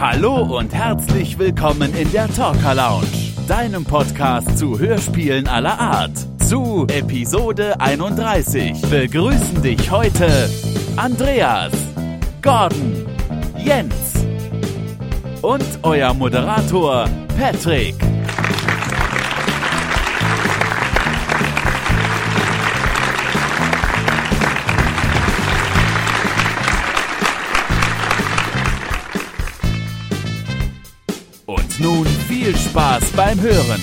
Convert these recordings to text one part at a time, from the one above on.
Hallo und herzlich willkommen in der Talker Lounge, deinem Podcast zu Hörspielen aller Art. Zu Episode 31 begrüßen dich heute Andreas, Gordon, Jens und euer Moderator Patrick. Viel Spaß beim Hören.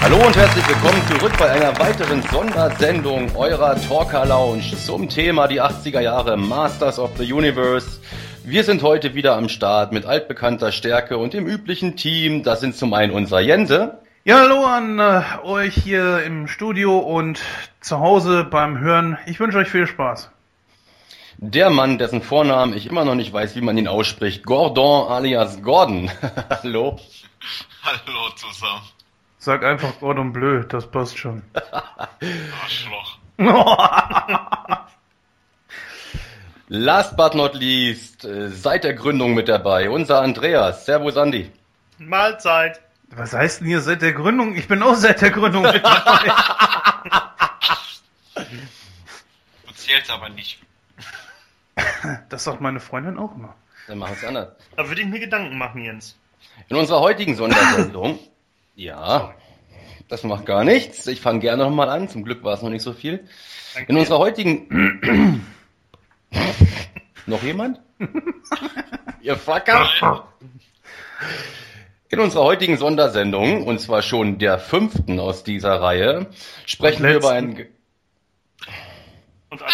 Hallo und herzlich willkommen zurück bei einer weiteren Sondersendung eurer Talker Lounge zum Thema die 80er Jahre Masters of the Universe. Wir sind heute wieder am Start mit altbekannter Stärke und dem üblichen Team. Das sind zum einen unser Jense. Ja, hallo an äh, euch hier im Studio und zu Hause beim Hören. Ich wünsche euch viel Spaß. Der Mann, dessen Vornamen ich immer noch nicht weiß, wie man ihn ausspricht. Gordon alias Gordon. Hallo. Hallo zusammen. Sag einfach Gordon Bleu, das passt schon. Arschloch. Last but not least, äh, seit der Gründung mit dabei, unser Andreas. Servus Andi. Mahlzeit. Was heißt denn hier seit der Gründung? Ich bin auch seit der Gründung mit dabei. Du zählst aber nicht. Das sagt meine Freundin auch immer. Dann machen wir es anders. Da würde ich mir Gedanken machen, Jens. In unserer heutigen Sondersendung, ja, das macht gar nichts. Ich fange gerne nochmal an. Zum Glück war es noch nicht so viel. Danke In unserer heutigen. noch jemand? Ihr Fucker? In unserer heutigen Sondersendung, und zwar schon der fünften aus dieser Reihe, sprechen wir über Letzten. ein. Ge- Und alle,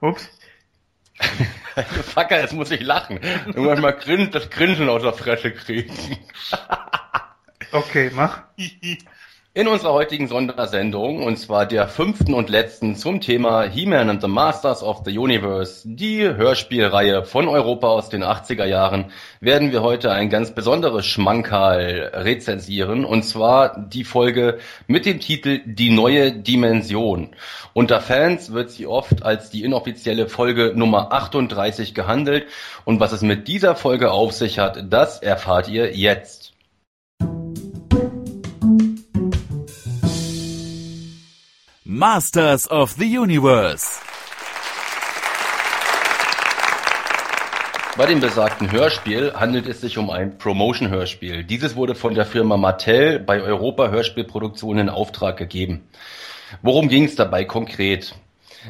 Ups. Fucker, jetzt muss ich lachen. Irgendwann mal grin das Grinsen aus der Fresse kriegen. Okay, mach. In unserer heutigen Sondersendung, und zwar der fünften und letzten zum Thema He-Man and the Masters of the Universe, die Hörspielreihe von Europa aus den 80er Jahren, werden wir heute ein ganz besonderes Schmankerl rezensieren, und zwar die Folge mit dem Titel Die neue Dimension. Unter Fans wird sie oft als die inoffizielle Folge Nummer 38 gehandelt, und was es mit dieser Folge auf sich hat, das erfahrt ihr jetzt. Masters of the Universe. Bei dem besagten Hörspiel handelt es sich um ein Promotion-Hörspiel. Dieses wurde von der Firma Mattel bei Europa Hörspielproduktionen in Auftrag gegeben. Worum ging es dabei konkret?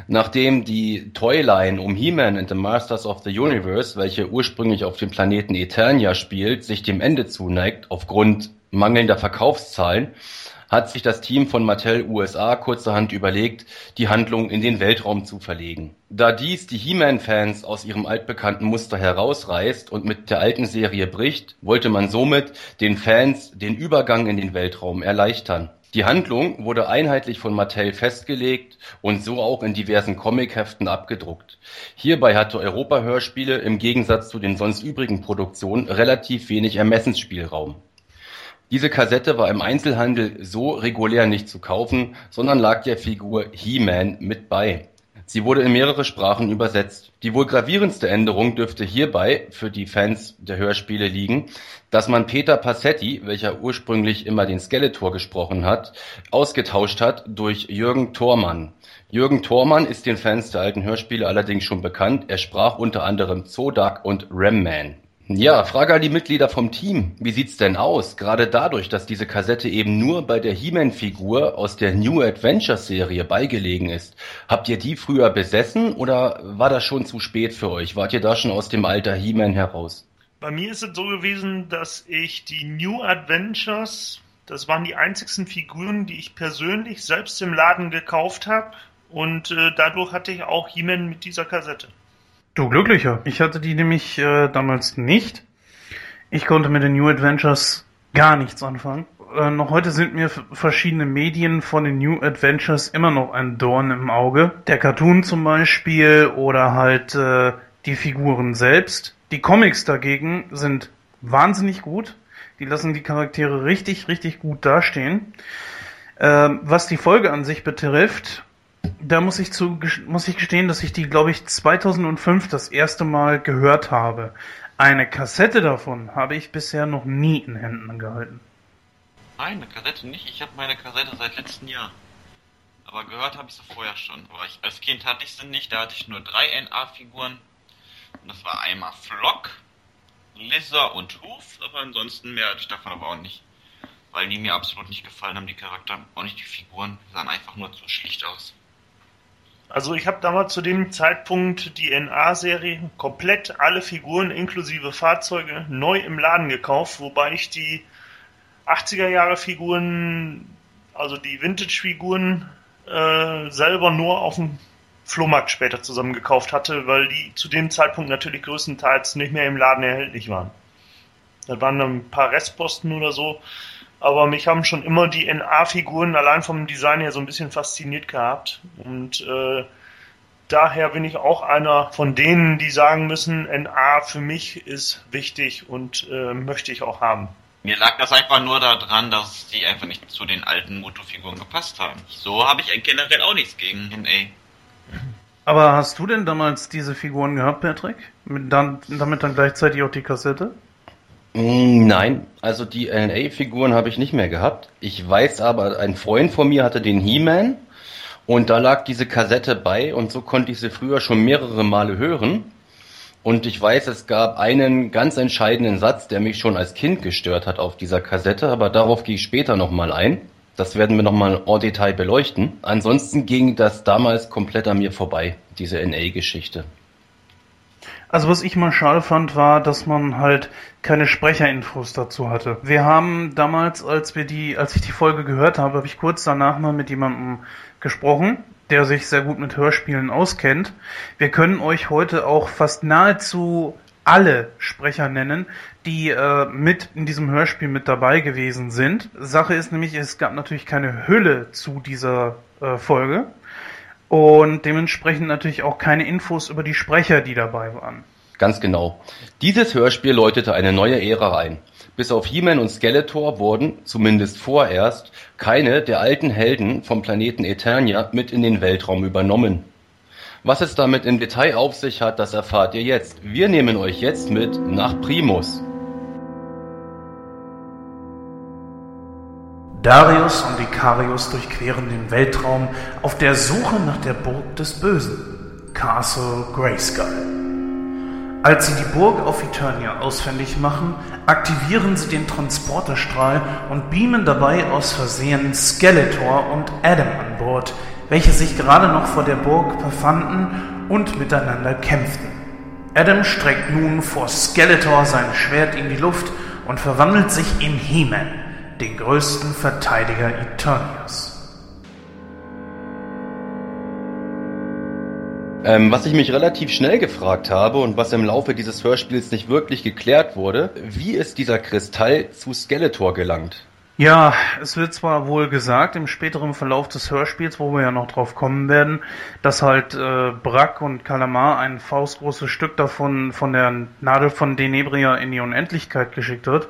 Nachdem die Toyline um He-Man and the Masters of the Universe, welche ursprünglich auf dem Planeten Eternia spielt, sich dem Ende zuneigt aufgrund mangelnder Verkaufszahlen, hat sich das Team von Mattel USA kurzerhand überlegt, die Handlung in den Weltraum zu verlegen. Da dies die He-Man-Fans aus ihrem altbekannten Muster herausreißt und mit der alten Serie bricht, wollte man somit den Fans den Übergang in den Weltraum erleichtern. Die Handlung wurde einheitlich von Mattel festgelegt und so auch in diversen Comicheften abgedruckt. Hierbei hatte Europa Hörspiele im Gegensatz zu den sonst übrigen Produktionen relativ wenig Ermessensspielraum. Diese Kassette war im Einzelhandel so regulär nicht zu kaufen, sondern lag der Figur He-Man mit bei. Sie wurde in mehrere Sprachen übersetzt. Die wohl gravierendste Änderung dürfte hierbei für die Fans der Hörspiele liegen, dass man Peter Passetti, welcher ursprünglich immer den Skeletor gesprochen hat, ausgetauscht hat durch Jürgen Thormann. Jürgen Thormann ist den Fans der alten Hörspiele allerdings schon bekannt. Er sprach unter anderem Zodak und Ram-Man. Ja, Frage an die Mitglieder vom Team. Wie sieht's denn aus? Gerade dadurch, dass diese Kassette eben nur bei der He-Man-Figur aus der New Adventures-Serie beigelegen ist. Habt ihr die früher besessen oder war das schon zu spät für euch? Wart ihr da schon aus dem Alter He-Man heraus? bei mir ist es so gewesen, dass ich die New Adventures, das waren die einzigsten Figuren, die ich persönlich selbst im Laden gekauft habe. Und äh, dadurch hatte ich auch He-Man mit dieser Kassette. Du Glücklicher. Ich hatte die nämlich äh, damals nicht. Ich konnte mit den New Adventures gar nichts anfangen. Äh, noch heute sind mir verschiedene Medien von den New Adventures immer noch ein Dorn im Auge. Der Cartoon zum Beispiel oder halt äh, die Figuren selbst. Die Comics dagegen sind wahnsinnig gut. Die lassen die Charaktere richtig, richtig gut dastehen. Ähm, was die Folge an sich betrifft, da muss ich zu, muss ich gestehen, dass ich die, glaube ich, 2005 das erste Mal gehört habe. Eine Kassette davon habe ich bisher noch nie in Händen gehalten. Nein, eine Kassette nicht. Ich habe meine Kassette seit letztem Jahr. Aber gehört habe ich sie vorher schon. Aber ich, als Kind hatte ich sie nicht. Da hatte ich nur drei NA-Figuren. Und das war einmal Flock, Lizard und Hoof. Aber ansonsten mehr hatte ich davon aber auch nicht. Weil die mir absolut nicht gefallen haben, die Charakter. Auch nicht die Figuren. Die sahen einfach nur zu schlicht aus. Also ich habe damals zu dem Zeitpunkt die NA-Serie komplett alle Figuren inklusive Fahrzeuge neu im Laden gekauft, wobei ich die 80er Jahre Figuren, also die Vintage-Figuren, äh, selber nur auf dem Flohmarkt später zusammen gekauft hatte, weil die zu dem Zeitpunkt natürlich größtenteils nicht mehr im Laden erhältlich waren. Da waren dann ein paar Restposten oder so, aber mich haben schon immer die NA-Figuren allein vom Design her so ein bisschen fasziniert gehabt und äh, daher bin ich auch einer von denen, die sagen müssen, NA für mich ist wichtig und äh, möchte ich auch haben. Mir lag das einfach nur daran, dass die einfach nicht zu den alten Moto-Figuren gepasst haben. So habe ich generell auch nichts gegen NA. Aber hast du denn damals diese Figuren gehabt, Patrick? Mit dann, damit dann gleichzeitig auch die Kassette? Mm, nein, also die LNA-Figuren habe ich nicht mehr gehabt. Ich weiß aber, ein Freund von mir hatte den He-Man und da lag diese Kassette bei und so konnte ich sie früher schon mehrere Male hören. Und ich weiß, es gab einen ganz entscheidenden Satz, der mich schon als Kind gestört hat auf dieser Kassette, aber darauf gehe ich später nochmal ein. Das werden wir nochmal en Detail beleuchten. Ansonsten ging das damals komplett an mir vorbei, diese NA-Geschichte. Also was ich mal schade fand, war, dass man halt keine Sprecherinfos dazu hatte. Wir haben damals, als wir die, als ich die Folge gehört habe, habe ich kurz danach mal mit jemandem gesprochen, der sich sehr gut mit Hörspielen auskennt. Wir können euch heute auch fast nahezu alle Sprecher nennen, die äh, mit in diesem Hörspiel mit dabei gewesen sind. Sache ist nämlich, es gab natürlich keine Hülle zu dieser äh, Folge und dementsprechend natürlich auch keine Infos über die Sprecher, die dabei waren. Ganz genau. Dieses Hörspiel läutete eine neue Ära ein. Bis auf He-Man und Skeletor wurden, zumindest vorerst, keine der alten Helden vom Planeten Eternia mit in den Weltraum übernommen. Was es damit im Detail auf sich hat, das erfahrt ihr jetzt. Wir nehmen euch jetzt mit nach Primus. Darius und Ikarius durchqueren den Weltraum auf der Suche nach der Burg des Bösen, Castle Grayskull. Als sie die Burg auf Eternia ausfindig machen, aktivieren sie den Transporterstrahl und beamen dabei aus Versehen Skeletor und Adam an Bord, welche sich gerade noch vor der Burg befanden und miteinander kämpften. Adam streckt nun vor Skeletor sein Schwert in die Luft und verwandelt sich in He-Man den größten Verteidiger Eternias. Ähm, was ich mich relativ schnell gefragt habe und was im Laufe dieses Hörspiels nicht wirklich geklärt wurde, wie ist dieser Kristall zu Skeletor gelangt? Ja, es wird zwar wohl gesagt im späteren Verlauf des Hörspiels, wo wir ja noch drauf kommen werden, dass halt äh, Brack und Kalamar ein faustgroßes Stück davon von der Nadel von Denebria in die Unendlichkeit geschickt wird.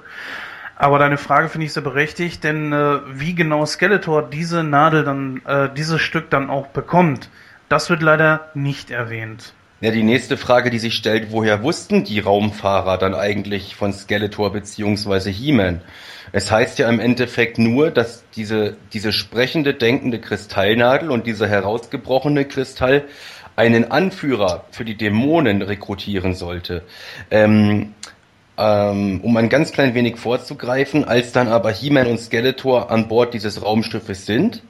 Aber deine Frage finde ich sehr berechtigt, denn äh, wie genau Skeletor diese Nadel dann, äh, dieses Stück dann auch bekommt, das wird leider nicht erwähnt. Ja, die nächste Frage, die sich stellt, woher wussten die Raumfahrer dann eigentlich von Skeletor beziehungsweise He-Man? Es heißt ja im Endeffekt nur, dass diese, diese sprechende, denkende Kristallnadel und dieser herausgebrochene Kristall einen Anführer für die Dämonen rekrutieren sollte. Ähm, ähm, um ein ganz klein wenig vorzugreifen, als dann aber He-Man und Skeletor an Bord dieses Raumschiffes sind,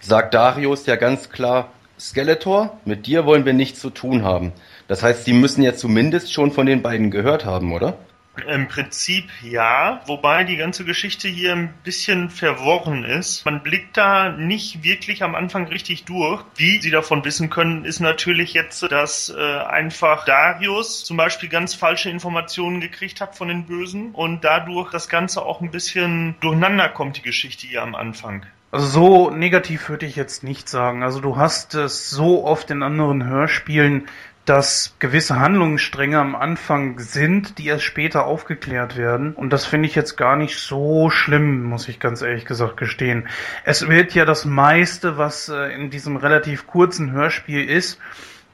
sagt Darius ja ganz klar, Skeletor, mit dir wollen wir nichts zu tun haben. Das heißt, sie müssen ja zumindest schon von den beiden gehört haben, oder? Im Prinzip ja, wobei die ganze Geschichte hier ein bisschen verworren ist. Man blickt da nicht wirklich am Anfang richtig durch. Wie sie davon wissen können, ist natürlich jetzt, dass äh, einfach Darius zum Beispiel ganz falsche Informationen gekriegt hat von den Bösen und dadurch das Ganze auch ein bisschen durcheinander kommt, die Geschichte hier am Anfang. Also so negativ würde ich jetzt nicht sagen. Also du hast es so oft in anderen Hörspielen dass gewisse Handlungsstränge am Anfang sind, die erst später aufgeklärt werden. Und das finde ich jetzt gar nicht so schlimm, muss ich ganz ehrlich gesagt gestehen. Es wird ja das meiste, was äh, in diesem relativ kurzen Hörspiel ist,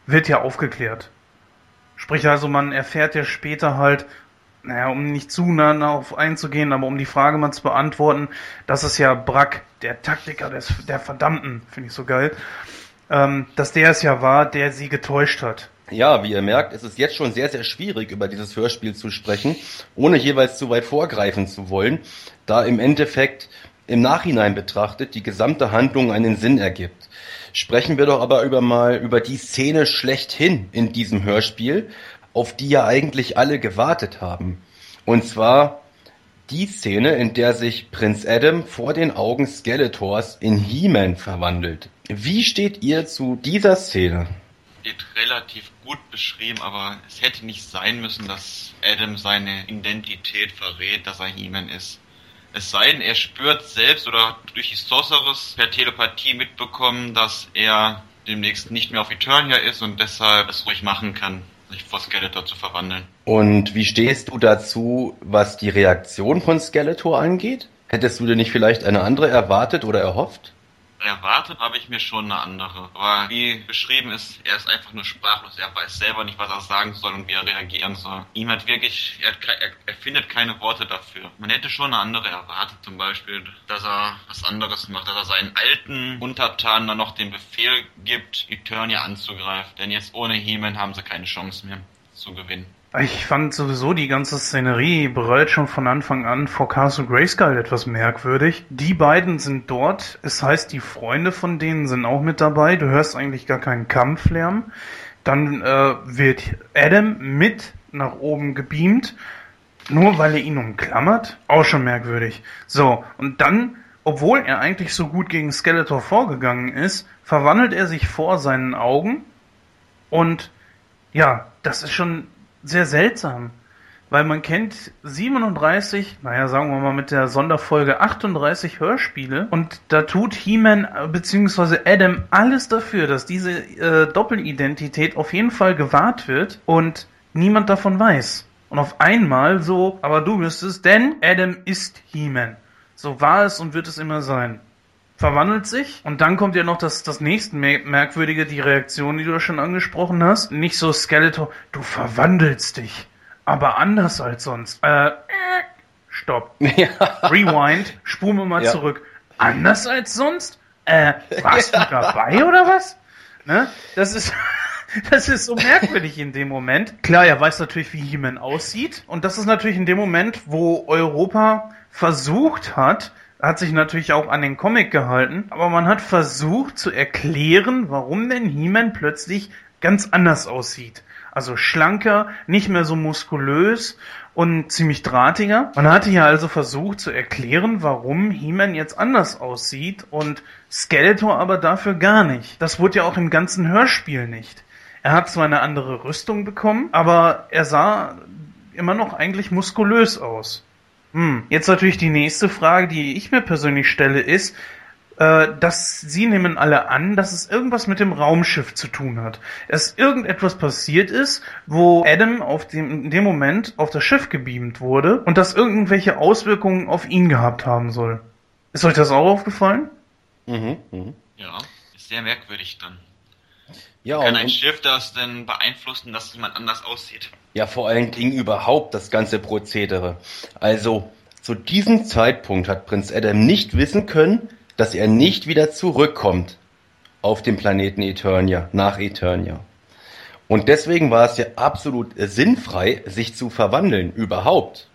wird ja aufgeklärt. Sprich also, man erfährt ja später halt, naja, um nicht zu nah darauf einzugehen, aber um die Frage mal zu beantworten, dass es ja Brack, der Taktiker des, der Verdammten, finde ich so geil, ähm, dass der es ja war, der sie getäuscht hat. Ja, wie ihr merkt, ist es jetzt schon sehr, sehr schwierig, über dieses Hörspiel zu sprechen, ohne jeweils zu weit vorgreifen zu wollen, da im Endeffekt im Nachhinein betrachtet die gesamte Handlung einen Sinn ergibt. Sprechen wir doch aber über mal über die Szene schlechthin in diesem Hörspiel, auf die ja eigentlich alle gewartet haben. Und zwar die Szene, in der sich Prinz Adam vor den Augen Skeletors in He-Man verwandelt. Wie steht ihr zu dieser Szene? Wird relativ gut beschrieben, aber es hätte nicht sein müssen, dass Adam seine Identität verrät, dass er He-Man ist. Es sei denn, er spürt selbst oder durch die Sorceress per Telepathie mitbekommen, dass er demnächst nicht mehr auf Eternia ist und deshalb es ruhig machen kann, sich vor Skeletor zu verwandeln. Und wie stehst du dazu, was die Reaktion von Skeletor angeht? Hättest du dir nicht vielleicht eine andere erwartet oder erhofft? Erwartet habe ich mir schon eine andere. Aber wie beschrieben ist, er ist einfach nur sprachlos. Er weiß selber nicht, was er sagen soll und wie er reagieren soll. Ihm hat wirklich, er, hat, er, er findet keine Worte dafür. Man hätte schon eine andere erwartet, zum Beispiel, dass er was anderes macht, dass er seinen alten Untertanen dann noch den Befehl gibt, Eternia anzugreifen. Denn jetzt ohne He-Man haben sie keine Chance mehr zu gewinnen. Ich fand sowieso die ganze Szenerie bereits schon von Anfang an vor Castle Grayskull etwas merkwürdig. Die beiden sind dort, es heißt, die Freunde von denen sind auch mit dabei. Du hörst eigentlich gar keinen Kampflärm. Dann äh, wird Adam mit nach oben gebeamt, nur weil er ihn umklammert. Auch schon merkwürdig. So, und dann, obwohl er eigentlich so gut gegen Skeletor vorgegangen ist, verwandelt er sich vor seinen Augen und ja, das ist schon sehr seltsam, weil man kennt 37, naja, sagen wir mal mit der Sonderfolge 38 Hörspiele und da tut He-Man bzw. Adam alles dafür, dass diese äh, Doppelidentität auf jeden Fall gewahrt wird und niemand davon weiß. Und auf einmal so, aber du bist es, denn Adam ist He-Man. So war es und wird es immer sein verwandelt sich und dann kommt ja noch das, das nächste Merkwürdige, die Reaktion, die du schon angesprochen hast. Nicht so Skeletor, du verwandelst dich, aber anders als sonst. Äh, stopp. Ja. Rewind, spulen wir mal ja. zurück. Anders als sonst? Äh, warst du dabei oder was? Ne? Das ist... Das ist so merkwürdig in dem Moment. Klar, er weiß natürlich, wie He-Man aussieht. Und das ist natürlich in dem Moment, wo Europa versucht hat, hat sich natürlich auch an den Comic gehalten, aber man hat versucht zu erklären, warum denn He-Man plötzlich ganz anders aussieht. Also schlanker, nicht mehr so muskulös und ziemlich drahtiger. Man hatte ja also versucht zu erklären, warum He-Man jetzt anders aussieht und Skeletor aber dafür gar nicht. Das wurde ja auch im ganzen Hörspiel nicht. Er hat zwar eine andere Rüstung bekommen, aber er sah immer noch eigentlich muskulös aus. Hm. Jetzt natürlich die nächste Frage, die ich mir persönlich stelle, ist, äh, dass sie nehmen alle an, dass es irgendwas mit dem Raumschiff zu tun hat. Dass irgendetwas passiert ist, wo Adam auf dem, in dem Moment auf das Schiff gebeamt wurde und das irgendwelche Auswirkungen auf ihn gehabt haben soll. Ist euch das auch aufgefallen? Mhm, mh. Ja, ist sehr merkwürdig dann. Ja, Kann ein Schiff das denn beeinflussen, dass jemand anders aussieht? Ja, vor allen Dingen überhaupt das ganze Prozedere. Also, zu diesem Zeitpunkt hat Prinz Adam nicht wissen können, dass er nicht wieder zurückkommt auf dem Planeten Eternia, nach Eternia. Und deswegen war es ja absolut sinnfrei, sich zu verwandeln, überhaupt.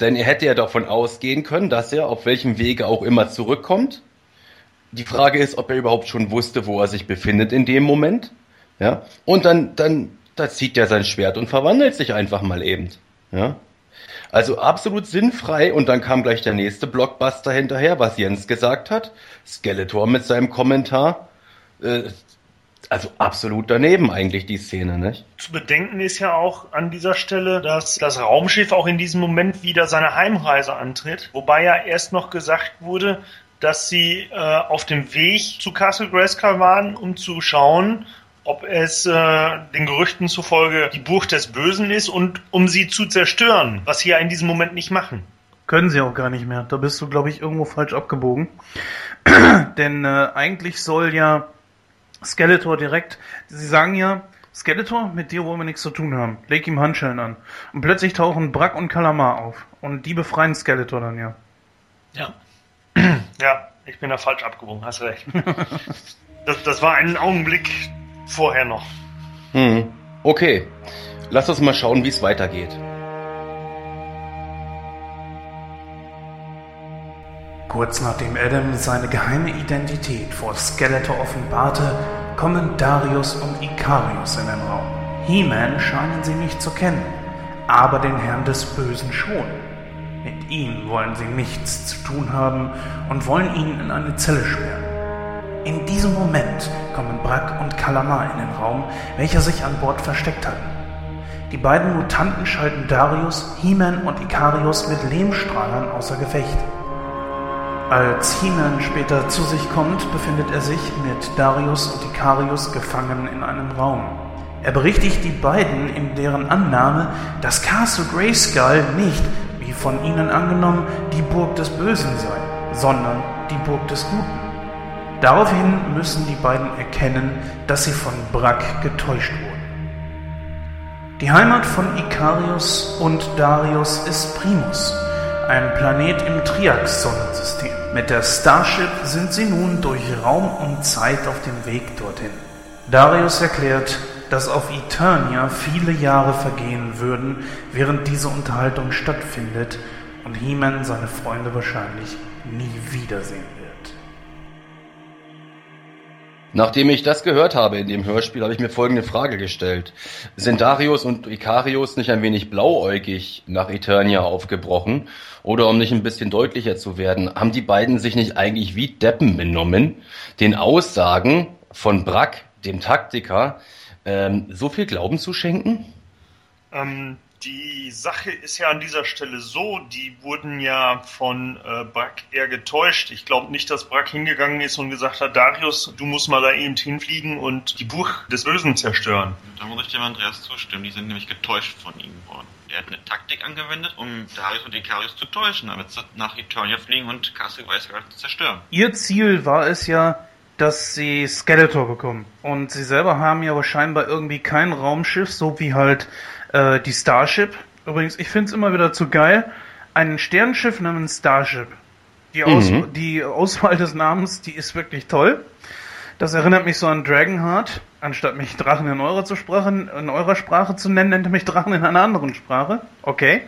Denn er hätte ja davon ausgehen können, dass er auf welchem Wege auch immer zurückkommt die Frage ist, ob er überhaupt schon wusste, wo er sich befindet in dem Moment. Ja. Und dann, dann, da zieht er sein Schwert und verwandelt sich einfach mal eben. Ja. Also absolut sinnfrei und dann kam gleich der nächste Blockbuster hinterher, was Jens gesagt hat. Skeletor mit seinem Kommentar. Äh, also absolut daneben eigentlich die Szene, nicht? Zu bedenken ist ja auch an dieser Stelle, dass das Raumschiff auch in diesem Moment wieder seine Heimreise antritt, wobei ja erst noch gesagt wurde, dass sie äh, auf dem Weg zu Castle Grayskull waren, um zu schauen, ob es äh, den Gerüchten zufolge die Burg des Bösen ist und um sie zu zerstören, was sie ja in diesem Moment nicht machen. Können sie auch gar nicht mehr. Da bist du, glaube ich, irgendwo falsch abgebogen. Denn äh, eigentlich soll ja Skeletor direkt, sie sagen ja, Skeletor, mit dir wollen wir nichts zu tun haben. Leg ihm Handschellen an. Und plötzlich tauchen Brack und Kalamar auf. Und die befreien Skeletor dann ja. Ja. ja, ich bin da falsch abgebogen, hast recht. das, das war einen Augenblick vorher noch. Hm. Okay. Lass uns mal schauen, wie es weitergeht. Kurz nachdem Adam seine geheime Identität vor Skeletor offenbarte, kommen Darius und Ikarius in den Raum. He-Man scheinen sie nicht zu kennen, aber den Herrn des Bösen schon. Mit ihm wollen sie nichts zu tun haben und wollen ihn in eine Zelle sperren. In diesem Moment kommen Brack und Kalamar in den Raum, welcher sich an Bord versteckt hatten. Die beiden Mutanten schalten Darius, He-Man und Ikarius mit Lehmstrahlern außer Gefecht. Als He-Man später zu sich kommt, befindet er sich mit Darius und Ikarius gefangen in einem Raum. Er berichtigt die beiden in deren Annahme, dass Castle Grayskull nicht, von ihnen angenommen, die Burg des Bösen sei, sondern die Burg des Guten. Daraufhin müssen die beiden erkennen, dass sie von Brack getäuscht wurden. Die Heimat von Ikarius und Darius ist Primus, ein Planet im Triax-Sonnensystem. Mit der Starship sind sie nun durch Raum und Zeit auf dem Weg dorthin. Darius erklärt, dass auf Eternia viele Jahre vergehen würden, während diese Unterhaltung stattfindet und He-Man seine Freunde wahrscheinlich nie wiedersehen wird. Nachdem ich das gehört habe in dem Hörspiel, habe ich mir folgende Frage gestellt. Sind Darius und Ikarius nicht ein wenig blauäugig nach Eternia aufgebrochen? Oder um nicht ein bisschen deutlicher zu werden, haben die beiden sich nicht eigentlich wie Deppen benommen, den Aussagen von Brack, dem Taktiker, ähm, so viel Glauben zu schenken? Ähm, die Sache ist ja an dieser Stelle so, die wurden ja von äh, Brack eher getäuscht. Ich glaube nicht, dass Brack hingegangen ist und gesagt hat, Darius, du musst mal da eben hinfliegen und die Buch des Bösen zerstören. Da muss ich dem Andreas zustimmen, die sind nämlich getäuscht von ihm worden. Er hat eine Taktik angewendet, um Darius und Ikarius zu täuschen, damit sie nach Eternia fliegen und Castle zu zerstören. Ihr Ziel war es ja, dass sie Skeletor bekommen. Und sie selber haben ja wahrscheinlich irgendwie kein Raumschiff, so wie halt äh, die Starship. Übrigens, ich finde es immer wieder zu geil. Ein Sternschiff namens Starship. Die, Aus Mhm. die Auswahl des Namens, die ist wirklich toll. Das erinnert mich so an Dragonheart. Anstatt mich Drachen in eurer, zu Sprache, in eurer Sprache zu nennen, nennt er mich Drachen in einer anderen Sprache. Okay.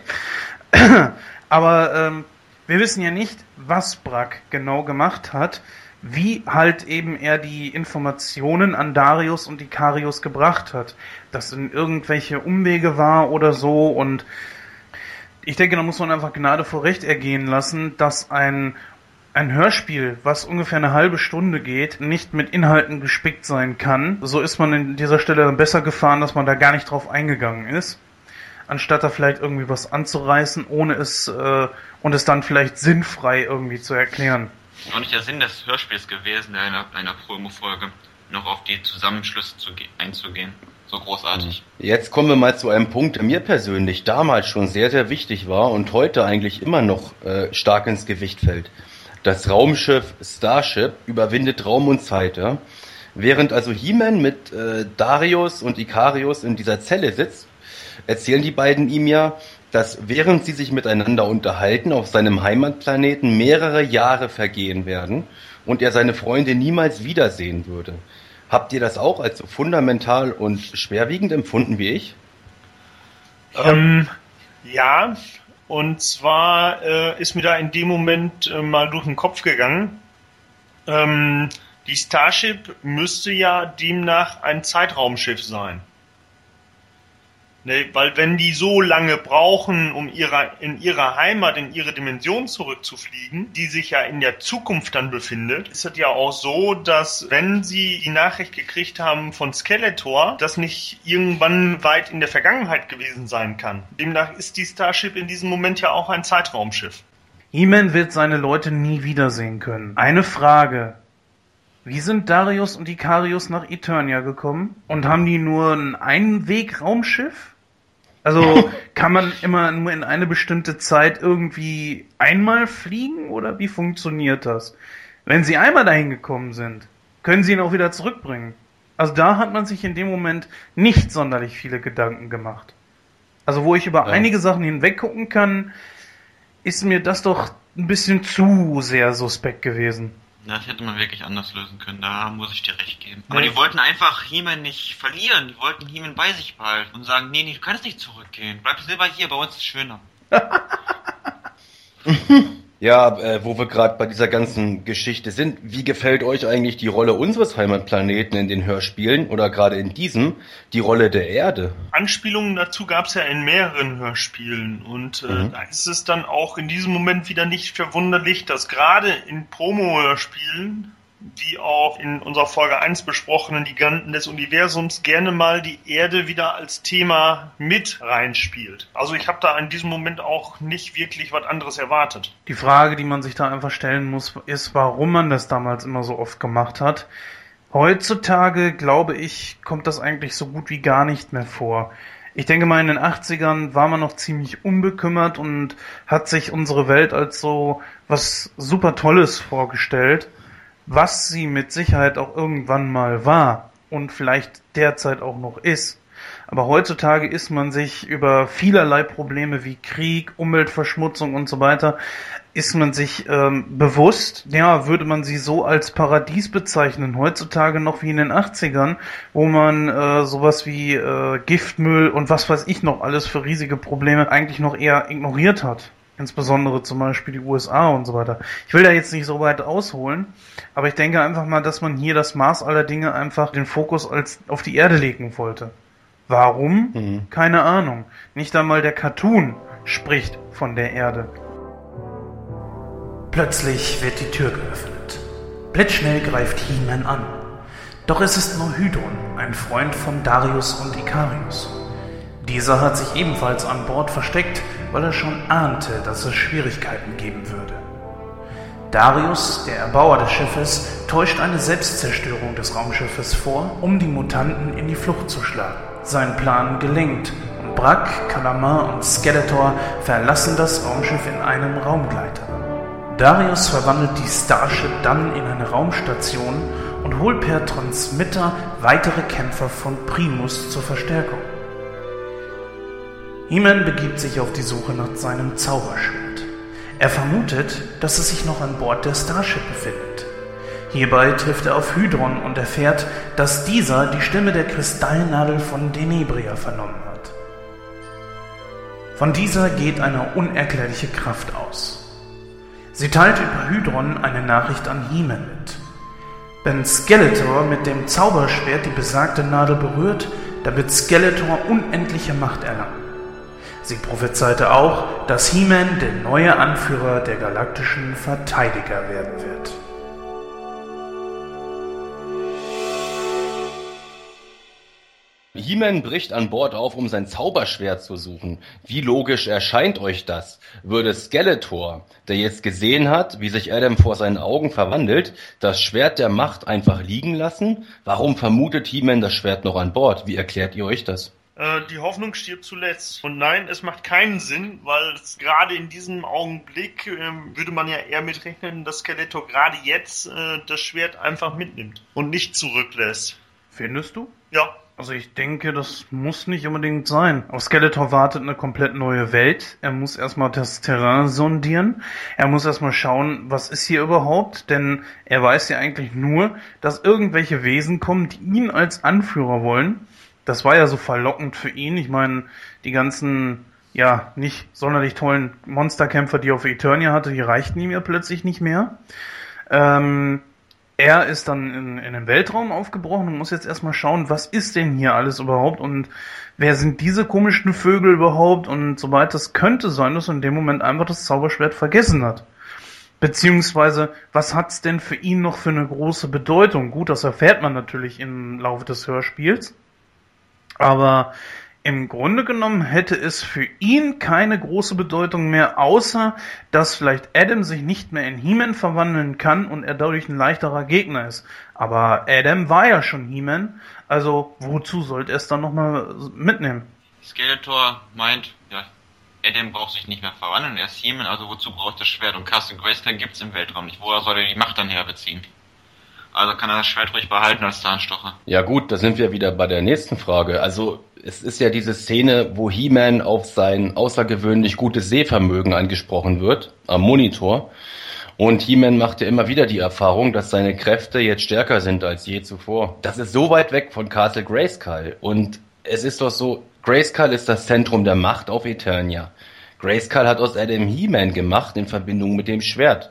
Aber ähm, wir wissen ja nicht, was Brack genau gemacht hat, wie halt eben er die Informationen an Darius und Ikarius gebracht hat. Dass in irgendwelche Umwege war oder so und ich denke, da muss man einfach Gnade vor Recht ergehen lassen, dass ein, ein Hörspiel, was ungefähr eine halbe Stunde geht, nicht mit Inhalten gespickt sein kann. So ist man in dieser Stelle dann besser gefahren, dass man da gar nicht drauf eingegangen ist. Anstatt da vielleicht irgendwie was anzureißen, ohne es, äh, und es dann vielleicht sinnfrei irgendwie zu erklären. Auch nicht der Sinn des Hörspiels gewesen, einer, einer Promo-Folge, noch auf die Zusammenschlüsse zu ge- einzugehen. So großartig. Jetzt kommen wir mal zu einem Punkt, der mir persönlich damals schon sehr, sehr wichtig war und heute eigentlich immer noch äh, stark ins Gewicht fällt. Das Raumschiff Starship überwindet Raum und Zeit. Ja? Während also He-Man mit äh, Darius und Ikarius in dieser Zelle sitzt, erzählen die beiden ihm ja, dass während sie sich miteinander unterhalten, auf seinem Heimatplaneten mehrere Jahre vergehen werden und er seine Freunde niemals wiedersehen würde. Habt ihr das auch als fundamental und schwerwiegend empfunden wie ich? Ähm, ja, und zwar äh, ist mir da in dem Moment äh, mal durch den Kopf gegangen. Ähm, die Starship müsste ja demnach ein Zeitraumschiff sein. Ne, weil wenn die so lange brauchen, um ihrer, in ihrer Heimat, in ihre Dimension zurückzufliegen, die sich ja in der Zukunft dann befindet, ist es ja auch so, dass wenn sie die Nachricht gekriegt haben von Skeletor, das nicht irgendwann weit in der Vergangenheit gewesen sein kann. Demnach ist die Starship in diesem Moment ja auch ein Zeitraumschiff. He-Man wird seine Leute nie wiedersehen können. Eine Frage. Wie sind Darius und Ikarius nach Eternia gekommen? Und haben die nur ein Einwegraumschiff? Also kann man immer nur in eine bestimmte Zeit irgendwie einmal fliegen oder wie funktioniert das? Wenn sie einmal dahin gekommen sind, können sie ihn auch wieder zurückbringen. Also da hat man sich in dem Moment nicht sonderlich viele Gedanken gemacht. Also wo ich über Ja. einige Sachen hinweggucken kann, ist mir das doch ein bisschen zu sehr suspekt gewesen. Das hätte man wirklich anders lösen können, da muss ich dir recht geben. Aber Ja. die wollten einfach He-Man nicht verlieren, die wollten He-Man bei sich behalten und sagen, nee, nee, du kannst nicht zurückgehen, bleib selber hier, bei uns ist es schöner. Ja, äh, wo wir gerade bei dieser ganzen Geschichte sind, wie gefällt euch eigentlich die Rolle unseres Heimatplaneten in den Hörspielen oder gerade in diesem, die Rolle der Erde? Anspielungen dazu gab es ja in mehreren Hörspielen und äh, Mhm. da ist es dann auch in diesem Moment wieder nicht verwunderlich, dass gerade in Promo-Hörspielen, wie auch in unserer Folge 1 besprochenen Giganten des Universums, gerne mal die Erde wieder als Thema mit reinspielt. Also ich habe da in diesem Moment auch nicht wirklich was anderes erwartet. Die Frage, die man sich da einfach stellen muss, ist, warum man das damals immer so oft gemacht hat. Heutzutage, glaube ich, kommt das eigentlich so gut wie gar nicht mehr vor. Ich denke mal, in den 80ern war man noch ziemlich unbekümmert und hat sich unsere Welt als so was super Tolles vorgestellt, was sie mit Sicherheit auch irgendwann mal war und vielleicht derzeit auch noch ist. Aber heutzutage ist man sich über vielerlei Probleme wie Krieg, Umweltverschmutzung und so weiter, ist man sich ähm, bewusst, ja, würde man sie so als Paradies bezeichnen, heutzutage noch wie in den 80ern, wo man äh, sowas wie äh, Giftmüll und was weiß ich noch alles für riesige Probleme eigentlich noch eher ignoriert hat. Insbesondere zum Beispiel die USA und so weiter. Ich will da jetzt nicht so weit ausholen, aber ich denke einfach mal, dass man hier das Maß aller Dinge einfach den Fokus als auf die Erde legen wollte. Warum? Mhm. Keine Ahnung. Nicht einmal der Cartoon spricht von der Erde. Plötzlich wird die Tür geöffnet. Blitzschnell greift He-Man an. Doch es ist nur Hydron, ein Freund von Darius und Ikarius. Dieser hat sich ebenfalls an Bord versteckt, weil er schon ahnte, dass es Schwierigkeiten geben würde. Darius, der Erbauer des Schiffes, täuscht eine Selbstzerstörung des Raumschiffes vor, um die Mutanten in die Flucht zu schlagen. Sein Plan gelingt und Brack, Kalamar und Skeletor verlassen das Raumschiff in einem Raumgleiter. Darius verwandelt die Starship dann in eine Raumstation und holt per Transmitter weitere Kämpfer von Primus zur Verstärkung. He-Man begibt sich auf die Suche nach seinem Zauberschwert. Er vermutet, dass es sich noch an Bord der Starship befindet. Hierbei trifft er auf Hydron und erfährt, dass dieser die Stimme der Kristallnadel von Denebria vernommen hat. Von dieser geht eine unerklärliche Kraft aus. Sie teilt über Hydron eine Nachricht an He-Man mit. Wenn Skeletor mit dem Zauberschwert die besagte Nadel berührt, dann wird Skeletor unendliche Macht erlangen. Sie prophezeite auch, dass He-Man der neue Anführer der galaktischen Verteidiger werden wird. He-Man bricht an Bord auf, um sein Zauberschwert zu suchen. Wie logisch erscheint euch das? Würde Skeletor, der jetzt gesehen hat, wie sich Adam vor seinen Augen verwandelt, das Schwert der Macht einfach liegen lassen? Warum vermutet He-Man das Schwert noch an Bord? Wie erklärt ihr euch das? Äh, die Hoffnung stirbt zuletzt. Und nein, es macht keinen Sinn, weil gerade in diesem Augenblick ähm, würde man ja eher mitrechnen, dass Skeletor gerade jetzt äh, das Schwert einfach mitnimmt und nicht zurücklässt. Findest du? Ja, Also ich denke, das muss nicht unbedingt sein. Auf Skeletor wartet eine komplett neue Welt. Er muss erstmal das Terrain sondieren. Er muss erstmal schauen, was ist hier überhaupt, denn er weiß ja eigentlich nur, dass irgendwelche Wesen kommen, die ihn als Anführer wollen. Das war ja so verlockend für ihn. Ich meine, die ganzen, ja, nicht sonderlich tollen Monsterkämpfer, die er auf Eternia hatte, die reichten ihm ja plötzlich nicht mehr. Ähm, er ist dann in, in den Weltraum aufgebrochen und muss jetzt erstmal schauen, was ist denn hier alles überhaupt und wer sind diese komischen Vögel überhaupt und so weiter. Es könnte sein, dass er in dem Moment einfach das Zauberschwert vergessen hat. Beziehungsweise, was hat's denn für ihn noch für eine große Bedeutung? Gut, das erfährt man natürlich im Laufe des Hörspiels. Aber Im Grunde genommen hätte es für ihn keine große Bedeutung mehr, außer dass vielleicht Adam sich nicht mehr in He-Man verwandeln kann und er dadurch ein leichterer Gegner ist. Aber Adam war ja schon He-Man, also wozu sollte er es dann nochmal mitnehmen? Skeletor meint, ja, Adam braucht sich nicht mehr verwandeln, er ist He-Man, also wozu braucht das Schwert? Und Carsten Grayskull gibt's im Weltraum nicht. Woher soll er die Macht dann herbeziehen? Also kann er das Schwert ruhig behalten als Zahnstocher. Ja gut, da sind wir wieder bei der nächsten Frage. Also es ist ja diese Szene, wo He-Man auf sein außergewöhnlich gutes Sehvermögen angesprochen wird, am Monitor. Und He-Man macht ja immer wieder die Erfahrung, dass seine Kräfte jetzt stärker sind als je zuvor. Das ist so weit weg von Castle Grayskull. Und es ist doch so, Grayskull ist das Zentrum der Macht auf Eternia. Grayskull hat aus Adam He-Man gemacht in Verbindung mit dem Schwert.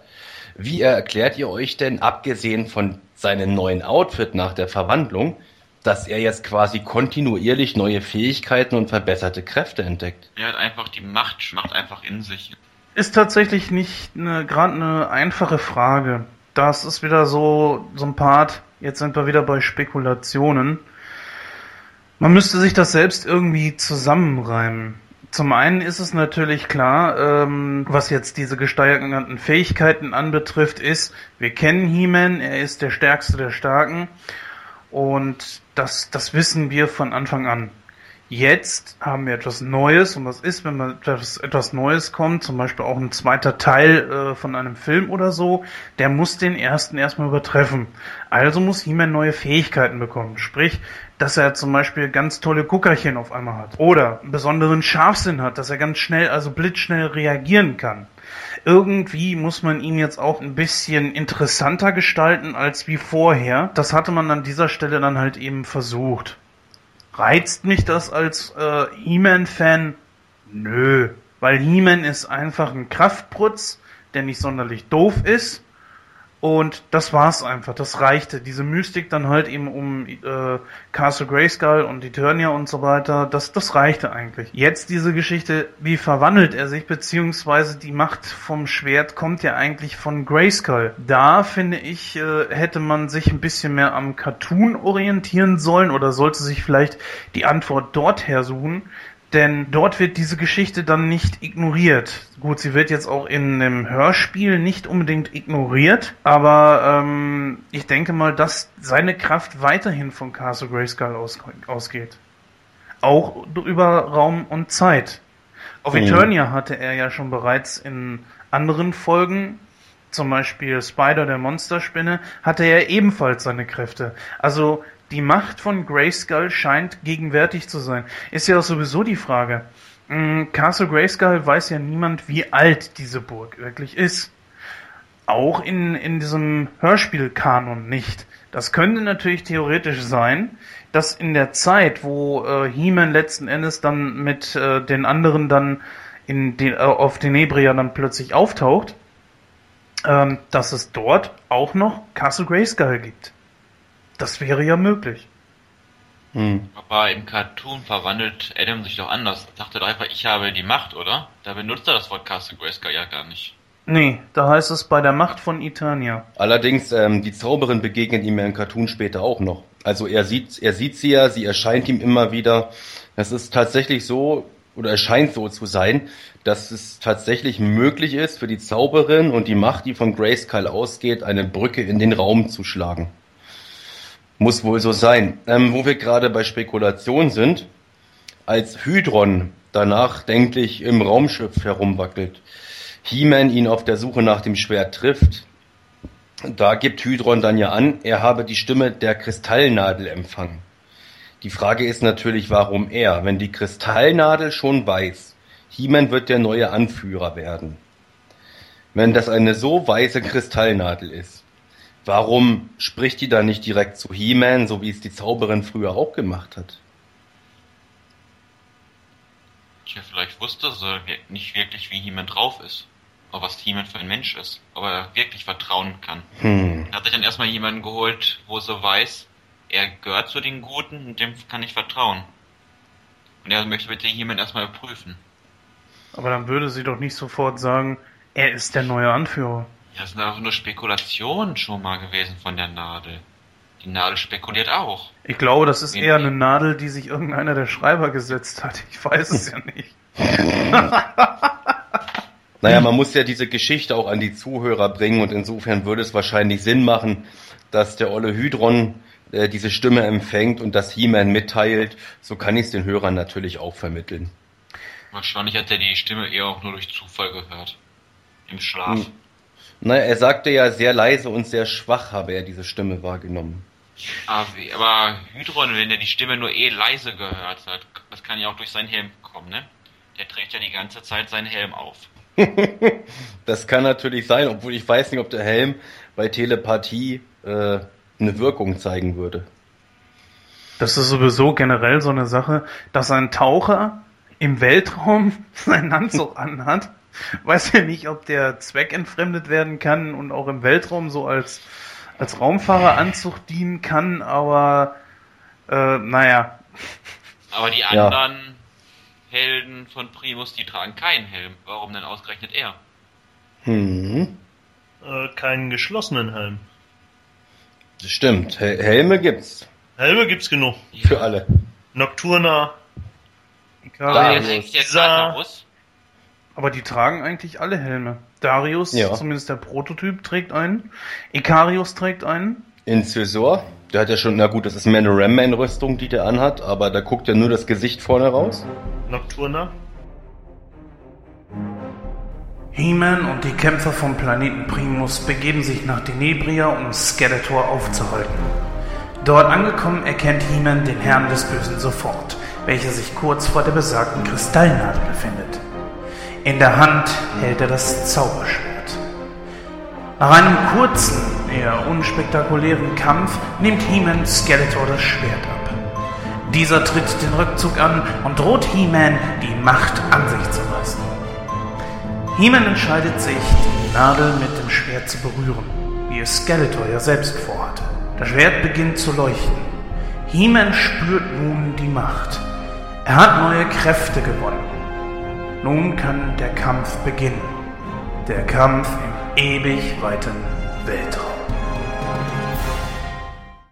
Wie erklärt ihr euch denn, abgesehen von seinem neuen Outfit nach der Verwandlung, dass er jetzt quasi kontinuierlich neue Fähigkeiten und verbesserte Kräfte entdeckt? Er hat einfach die Macht, Macht einfach in sich. Ist tatsächlich nicht eine, gerade eine einfache Frage. Das ist wieder so, so ein Part, jetzt sind wir wieder bei Spekulationen. Man müsste sich das selbst irgendwie zusammenreimen. Zum einen ist es natürlich klar, ähm, was jetzt diese gesteigerten Fähigkeiten anbetrifft, ist, wir kennen He-Man, er ist der stärkste der Starken und das, das wissen wir von Anfang an. Jetzt haben wir etwas Neues und was ist, wenn man etwas, etwas Neues kommt, zum Beispiel auch ein zweiter Teil äh, von einem Film oder so, der muss den ersten erstmal übertreffen. Also muss He-Man neue Fähigkeiten bekommen. Sprich, dass er zum Beispiel ganz tolle Guckerchen auf einmal hat. Oder einen besonderen Scharfsinn hat, dass er ganz schnell, also blitzschnell reagieren kann. Irgendwie muss man ihn jetzt auch ein bisschen interessanter gestalten als wie vorher. Das hatte man an dieser Stelle dann halt eben versucht. Reizt mich das als äh, He-Man-Fan? Nö. Weil He-Man ist einfach ein Kraftprutz, der nicht sonderlich doof ist. Und das war's einfach, das reichte. Diese Mystik dann halt eben um äh, Castle Grayskull und Eternia und so weiter, das, das reichte eigentlich. Jetzt diese Geschichte, wie verwandelt er sich, beziehungsweise die Macht vom Schwert kommt ja eigentlich von Grayskull. Da, finde ich, äh, hätte man sich ein bisschen mehr am Cartoon orientieren sollen oder sollte sich vielleicht die Antwort dort her suchen. Denn dort wird diese Geschichte dann nicht ignoriert. Gut, sie wird jetzt auch in einem Hörspiel nicht unbedingt ignoriert, aber ähm, ich denke mal, dass seine Kraft weiterhin von Castle Grayskull aus, ausgeht. Auch über Raum und Zeit. Auf Mhm. Eternia hatte er ja schon bereits in anderen Folgen, zum Beispiel Spider der Monsterspinne, hatte er ebenfalls seine Kräfte. Also die Macht von Grayskull scheint gegenwärtig zu sein. Ist ja sowieso die Frage. Mm, Castle Grayskull weiß ja niemand, wie alt diese Burg wirklich ist. Auch in, in diesem Hörspielkanon nicht. Das könnte natürlich theoretisch sein, dass in der Zeit, wo äh, He-Man letzten Endes dann mit äh, den anderen dann in den, äh, auf Tenebria dann plötzlich auftaucht, ähm, dass es dort auch noch Castle Grayskull gibt. Das wäre ja möglich. Hm. Aber im Cartoon verwandelt Adam sich doch anders. Sagt er doch einfach, ich habe die Macht, oder? Da benutzt er das Wort Castle Grayskull ja gar nicht. Nee, da heißt es bei der Macht von Eternia. Allerdings, ähm, die Zauberin begegnet ihm ja im Cartoon später auch noch. Also er sieht, er sieht sie ja, sie erscheint ihm immer wieder. Es ist tatsächlich so, oder es scheint so zu sein, dass es tatsächlich möglich ist, für die Zauberin und die Macht, die von Grayskull ausgeht, eine Brücke in den Raum zu schlagen. Muss wohl so sein. Ähm, wo wir gerade bei Spekulation sind, als Hydron danach denklich im Raumschiff herumwackelt, He-Man ihn auf der Suche nach dem Schwert trifft, da gibt Hydron dann ja an, er habe die Stimme der Kristallnadel empfangen. Die Frage ist natürlich, warum er, wenn die Kristallnadel schon weiß, He-Man wird der neue Anführer werden. Wenn das eine so weiße Kristallnadel ist, warum spricht die dann nicht direkt zu He-Man, so wie es die Zauberin früher auch gemacht hat? Tja, vielleicht wusste sie nicht wirklich, wie He-Man drauf ist. Oder was He-Man für ein Mensch ist. Ob er wirklich vertrauen kann. Hm. Er hat sich dann erstmal jemanden geholt, wo sie weiß, er gehört zu den Guten und dem kann ich vertrauen. Und er möchte bitte He-Man erstmal prüfen. Aber dann würde sie doch nicht sofort sagen, er ist der neue Anführer. Ja, das sind einfach nur Spekulationen schon mal gewesen von der Nadel. Die Nadel spekuliert auch. Ich glaube, das ist eher eine Nadel, die sich irgendeiner der Schreiber gesetzt hat. Ich weiß es ja nicht. Naja, man muss ja diese Geschichte auch an die Zuhörer bringen und insofern würde es wahrscheinlich Sinn machen, dass der Olle Hydron äh, diese Stimme empfängt und das He-Man mitteilt. So kann ich es den Hörern natürlich auch vermitteln. Wahrscheinlich hat er die Stimme eher auch nur durch Zufall gehört. Im Schlaf. Hm. Naja, er sagte ja sehr leise und sehr schwach habe er diese Stimme wahrgenommen. Ah, Aber Hydron, wenn er die Stimme nur eh leise gehört hat, das kann ja auch durch seinen Helm kommen, ne? Der trägt ja die ganze Zeit seinen Helm auf. Das kann natürlich sein, obwohl ich weiß nicht, ob der Helm bei Telepathie äh, eine Wirkung zeigen würde. Das ist sowieso generell so eine Sache, dass ein Taucher im Weltraum seinen Anzug anhat. Weiß ja nicht, ob der zweckentfremdet werden kann und auch im Weltraum so als, als Raumfahreranzug dienen kann, aber äh, naja. Aber die Ja. anderen Helden von Primus, die tragen keinen Helm. Warum denn ausgerechnet er? Hm, Äh, keinen geschlossenen Helm. das stimmt. Hel Helme gibt's Helme gibt's genug. für alle. Nocturna, Darius. er hängt jetzt Sa-. Aber die tragen eigentlich alle Helme. Darius, Ja. zumindest der Prototyp, trägt einen. Ikarius trägt einen. Incisor, der hat ja schon, na gut, das ist mehr eine Ram-Man-Rüstung, die der anhat, aber da guckt ja nur das Gesicht vorne raus. Nocturna. He-Man und die Kämpfer vom Planeten Primus begeben sich nach Denebria, um Skeletor aufzuhalten. Dort angekommen erkennt He-Man den Herrn des Bösen sofort, welcher sich kurz vor der besagten Kristallnadel befindet. In der Hand hält er das Zauberschwert. Nach einem kurzen, eher unspektakulären Kampf nimmt He-Man Skeletor das Schwert ab. Dieser tritt den Rückzug an und droht He-Man, die Macht an sich zu reißen. He-Man entscheidet sich, die Nadel mit dem Schwert zu berühren, wie es Skeletor ja selbst vorhatte. Das Schwert beginnt zu leuchten. He-Man spürt nun die Macht. Er hat neue Kräfte gewonnen. Nun kann der Kampf beginnen. Der Kampf im ewig weiten Weltraum.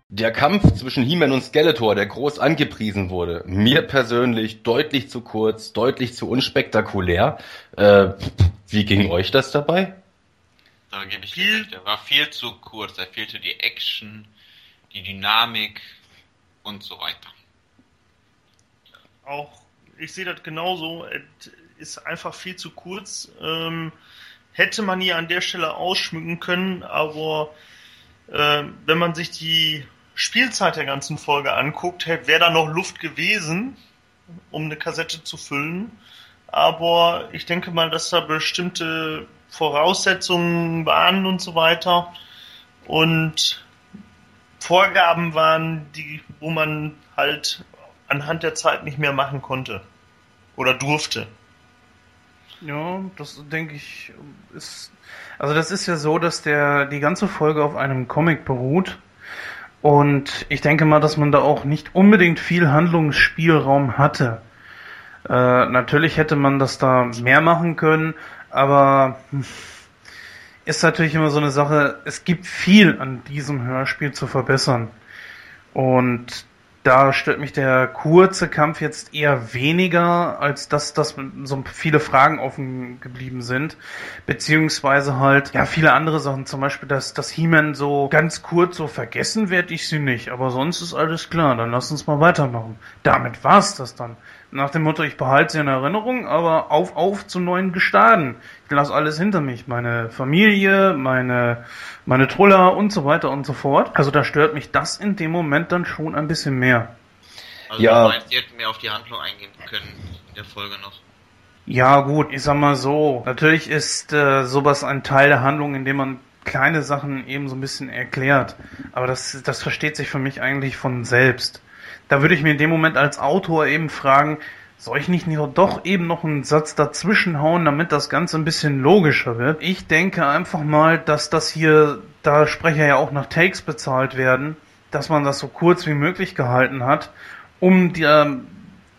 Der Kampf zwischen He-Man und Skeletor, der groß angepriesen wurde, mir persönlich deutlich zu kurz, deutlich zu unspektakulär. Äh, wie ging euch das dabei? Da gebe ich Viel-. Der war viel zu kurz. Da fehlte die Action, die Dynamik und so weiter. Auch, ich sehe das genauso. Ist einfach viel zu kurz. Ähm, hätte man hier an der Stelle ausschmücken können, aber äh, wenn man sich die Spielzeit der ganzen Folge anguckt, wäre da noch Luft gewesen, um eine Kassette zu füllen. Aber ich denke mal, dass da bestimmte Voraussetzungen waren und so weiter und Vorgaben waren, die, wo man halt anhand der Zeit nicht mehr machen konnte oder durfte. Ja, das denke ich ist. Also das ist ja so, dass der die ganze Folge auf einem Comic beruht. Und ich denke mal, dass man da auch nicht unbedingt viel Handlungsspielraum hatte. Äh, natürlich hätte man das da mehr machen können, aber hm, ist natürlich immer so eine Sache, es gibt viel an diesem Hörspiel zu verbessern. Und da stört mich der kurze Kampf jetzt eher weniger, als dass, dass so viele Fragen offen geblieben sind. Beziehungsweise halt, ja, viele andere Sachen. Zum Beispiel, dass, dass He-Man so ganz kurz so vergessen werde ich sie nicht. Aber sonst ist alles klar. Dann lass uns mal weitermachen. Damit war's das dann. Nach dem Motto, ich behalte sie in Erinnerung, aber auf, auf zu neuen Gestaden. Ich lasse alles hinter mich. Meine Familie, meine, meine Truller und so weiter und so fort. Also da stört mich das in dem Moment dann schon ein bisschen mehr. Also Ja. du meinst, die hätten mehr auf die Handlung eingehen können in der Folge noch. Ja, gut, ich sag mal so. Natürlich ist äh, sowas ein Teil der Handlung, in dem man kleine Sachen eben so ein bisschen erklärt. Aber das, das versteht sich für mich eigentlich von selbst. Da würde ich mir in dem Moment als Autor eben fragen, soll ich nicht doch eben noch einen Satz dazwischen hauen, damit das Ganze ein bisschen logischer wird? Ich denke einfach mal, dass das hier, da Sprecher ja auch nach Takes bezahlt werden, dass man das so kurz wie möglich gehalten hat, um die, ähm,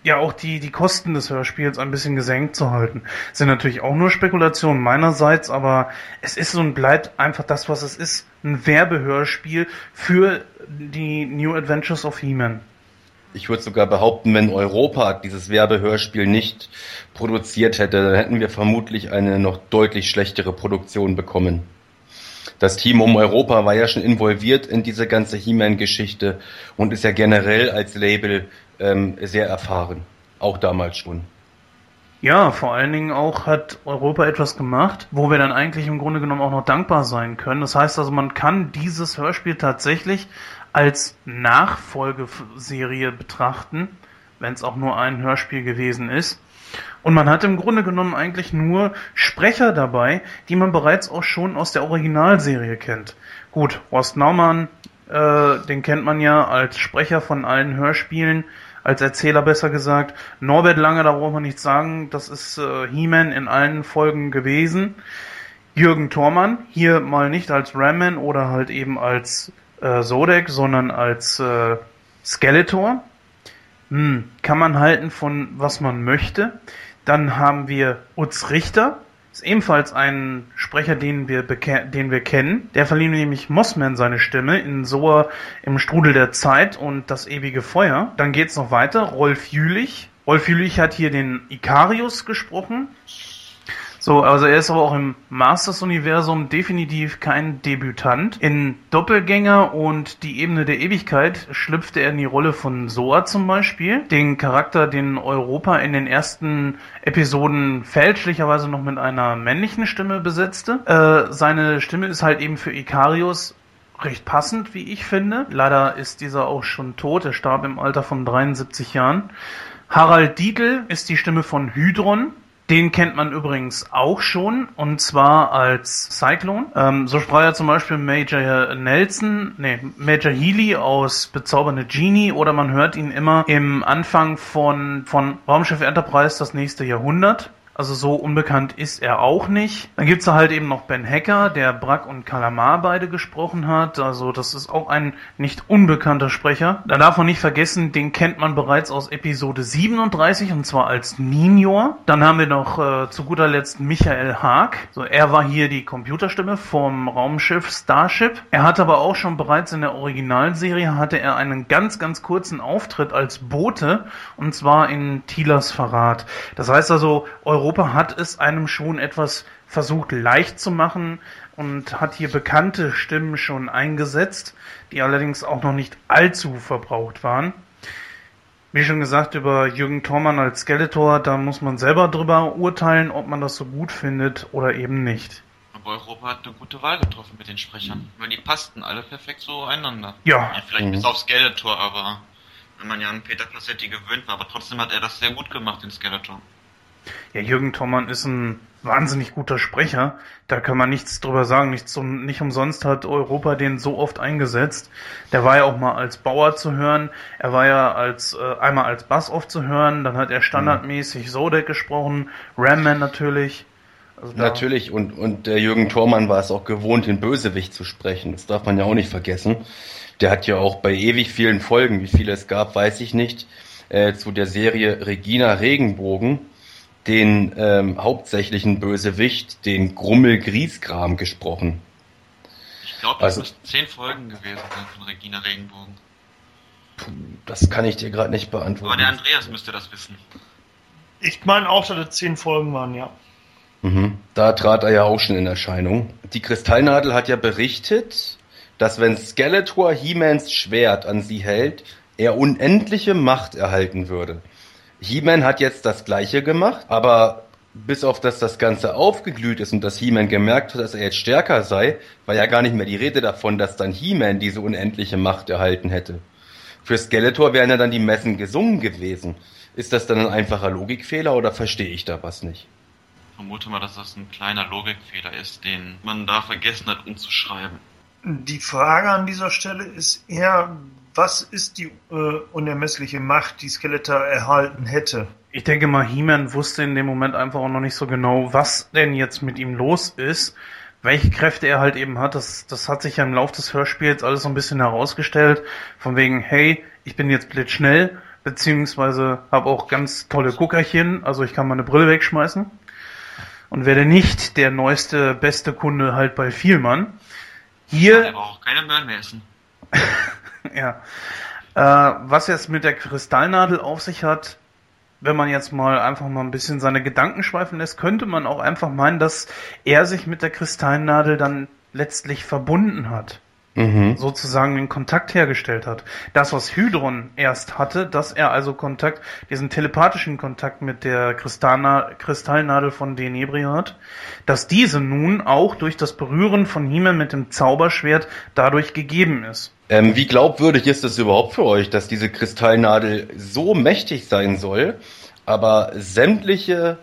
ja auch die, die Kosten des Hörspiels ein bisschen gesenkt zu halten. Das sind natürlich auch nur Spekulationen meinerseits, aber es ist und bleibt einfach das, was es ist. Ein Werbehörspiel für die New Adventures of He-Man. Ich würde sogar behaupten, wenn Europa dieses Werbehörspiel nicht produziert hätte, dann hätten wir vermutlich eine noch deutlich schlechtere Produktion bekommen. Das Team um Europa war ja schon involviert in diese ganze He-Man-Geschichte und ist ja generell als Label ähm, sehr erfahren. Auch damals schon. Ja, vor allen Dingen auch hat Europa etwas gemacht, wo wir dann eigentlich im Grunde genommen auch noch dankbar sein können. Das heißt also, man kann dieses Hörspiel tatsächlich als Nachfolgeserie betrachten, wenn es auch nur ein Hörspiel gewesen ist. Und man hat im Grunde genommen eigentlich nur Sprecher dabei, die man bereits auch schon aus der Originalserie kennt. Gut, Horst Naumann, äh, den kennt man ja als Sprecher von allen Hörspielen, als Erzähler besser gesagt. Norbert Lange, da braucht man nichts sagen, das ist äh, He-Man in allen Folgen gewesen. Jürgen Thormann, hier mal nicht als Ramman oder halt eben als äh, Sodek, sondern als äh, Skeletor. Hm, kann man halten von was man möchte. Dann haben wir Utz Richter, ist ebenfalls ein Sprecher, den wir, den wir kennen. Der verlieh nämlich Mossman seine Stimme in Soa im Strudel der Zeit und das ewige Feuer. Dann geht's noch weiter. Rolf Jülich. Rolf Jülich hat hier den Ikarius gesprochen. So, also er ist aber auch im Masters-Universum definitiv kein Debütant. In Doppelgänger und die Ebene der Ewigkeit schlüpfte er in die Rolle von Soa zum Beispiel. Den Charakter, den Europa in den ersten Episoden fälschlicherweise noch mit einer männlichen Stimme besetzte. Äh, seine Stimme ist halt eben für Ikarius recht passend, wie ich finde. Leider ist dieser auch schon tot. Er starb im Alter von 73 Jahren. Harald Dietl ist die Stimme von Hydron. Den kennt man übrigens auch schon, und zwar als Cyclone. Ähm, so sprach er zum Beispiel Major Nelson, nee, Major Healy aus Bezaubernde Genie, oder man hört ihn immer im Anfang von, von Raumschiff Enterprise das nächste Jahrhundert. Also so unbekannt ist er auch nicht. Dann gibt's da halt eben noch Ben Hacker, der Brack und Kalamar beide gesprochen hat. Also das ist auch ein nicht unbekannter Sprecher. Da darf man nicht vergessen, den kennt man bereits aus Episode 37 und zwar als Ninjor. Dann haben wir noch äh, zu guter Letzt Michael Haag. So, er war hier die Computerstimme vom Raumschiff Starship. Er hat aber auch schon bereits in der Originalserie hatte er einen ganz, ganz kurzen Auftritt als Bote und zwar in Tilas Verrat. Das heißt also, Europa Europa hat es einem schon etwas versucht leicht zu machen und hat hier bekannte Stimmen schon eingesetzt, die allerdings auch noch nicht allzu verbraucht waren. Wie schon gesagt, über Jürgen Thormann als Skeletor, da muss man selber drüber urteilen, ob man das so gut findet oder eben nicht. Aber Europa hat eine gute Wahl getroffen mit den Sprechern, weil die passten alle perfekt so einander. Ja. ja vielleicht mhm. bis auf Skeletor, aber wenn man ja an Peter Passetti gewöhnt war, aber trotzdem hat er das sehr gut gemacht, den Skeletor. Ja, Jürgen Thommann ist ein wahnsinnig guter Sprecher. Da kann man nichts drüber sagen. Nichts, nicht umsonst hat Europa den so oft eingesetzt. Der war ja auch mal als Bauer zu hören. Er war ja als äh, einmal als Bass oft zu hören. Dann hat er standardmäßig mhm. Sodek gesprochen. Ramman natürlich. Also natürlich. Und, und der Jürgen Thormann war es auch gewohnt, den Bösewicht zu sprechen. Das darf man ja auch nicht vergessen. Der hat ja auch bei ewig vielen Folgen, wie viele es gab, weiß ich nicht, äh, zu der Serie Regina Regenbogen den ähm, hauptsächlichen Bösewicht, den Grummel Griesgram, gesprochen. Ich glaube, das also, müssten zehn Folgen gewesen sein von Regina Regenbogen. Das kann ich dir gerade nicht beantworten. Aber der Andreas müsste das wissen. Ich meine auch, dass es zehn Folgen waren, ja. Mhm. Da trat er ja auch schon in Erscheinung. Die Kristallnadel hat ja berichtet, dass wenn Skeletor He-Mans Schwert an sie hält, er unendliche Macht erhalten würde. He-Man hat jetzt das gleiche gemacht, aber bis auf dass das Ganze aufgeglüht ist und dass He-Man gemerkt hat, dass er jetzt stärker sei, war ja gar nicht mehr die Rede davon, dass dann He-Man diese unendliche Macht erhalten hätte. Für Skeletor wären ja dann die Messen gesungen gewesen. Ist das dann ein einfacher Logikfehler oder verstehe ich da was nicht? Ich vermute mal, dass das ein kleiner Logikfehler ist, den man da vergessen hat umzuschreiben. Die Frage an dieser Stelle ist eher, was ist die äh, unermessliche Macht, die Skeletor erhalten hätte? Ich denke mal, He-Man wusste in dem Moment einfach auch noch nicht so genau, was denn jetzt mit ihm los ist, welche Kräfte er halt eben hat. Das, das hat sich ja im Laufe des Hörspiels alles so ein bisschen herausgestellt. Von wegen, hey, ich bin jetzt blitzschnell, beziehungsweise habe auch ganz tolle Guckerchen, also ich kann meine Brille wegschmeißen und werde nicht der neueste, beste Kunde halt bei Vielmann. Hier. Er braucht keine Möhren mehr essen. ja. Äh, was jetzt mit der Kristallnadel auf sich hat, wenn man jetzt mal einfach mal ein bisschen seine Gedanken schweifen lässt, könnte man auch einfach meinen, dass er sich mit der Kristallnadel dann letztlich verbunden hat. Mhm. Sozusagen den Kontakt hergestellt hat. Das, was Hydron erst hatte, dass er also Kontakt, diesen telepathischen Kontakt mit der Kristallna Kristallnadel von Denebria hat, dass diese nun auch durch das Berühren von Himmel mit dem Zauberschwert dadurch gegeben ist. Ähm, wie glaubwürdig ist es überhaupt für euch, dass diese Kristallnadel so mächtig sein soll, aber sämtliche,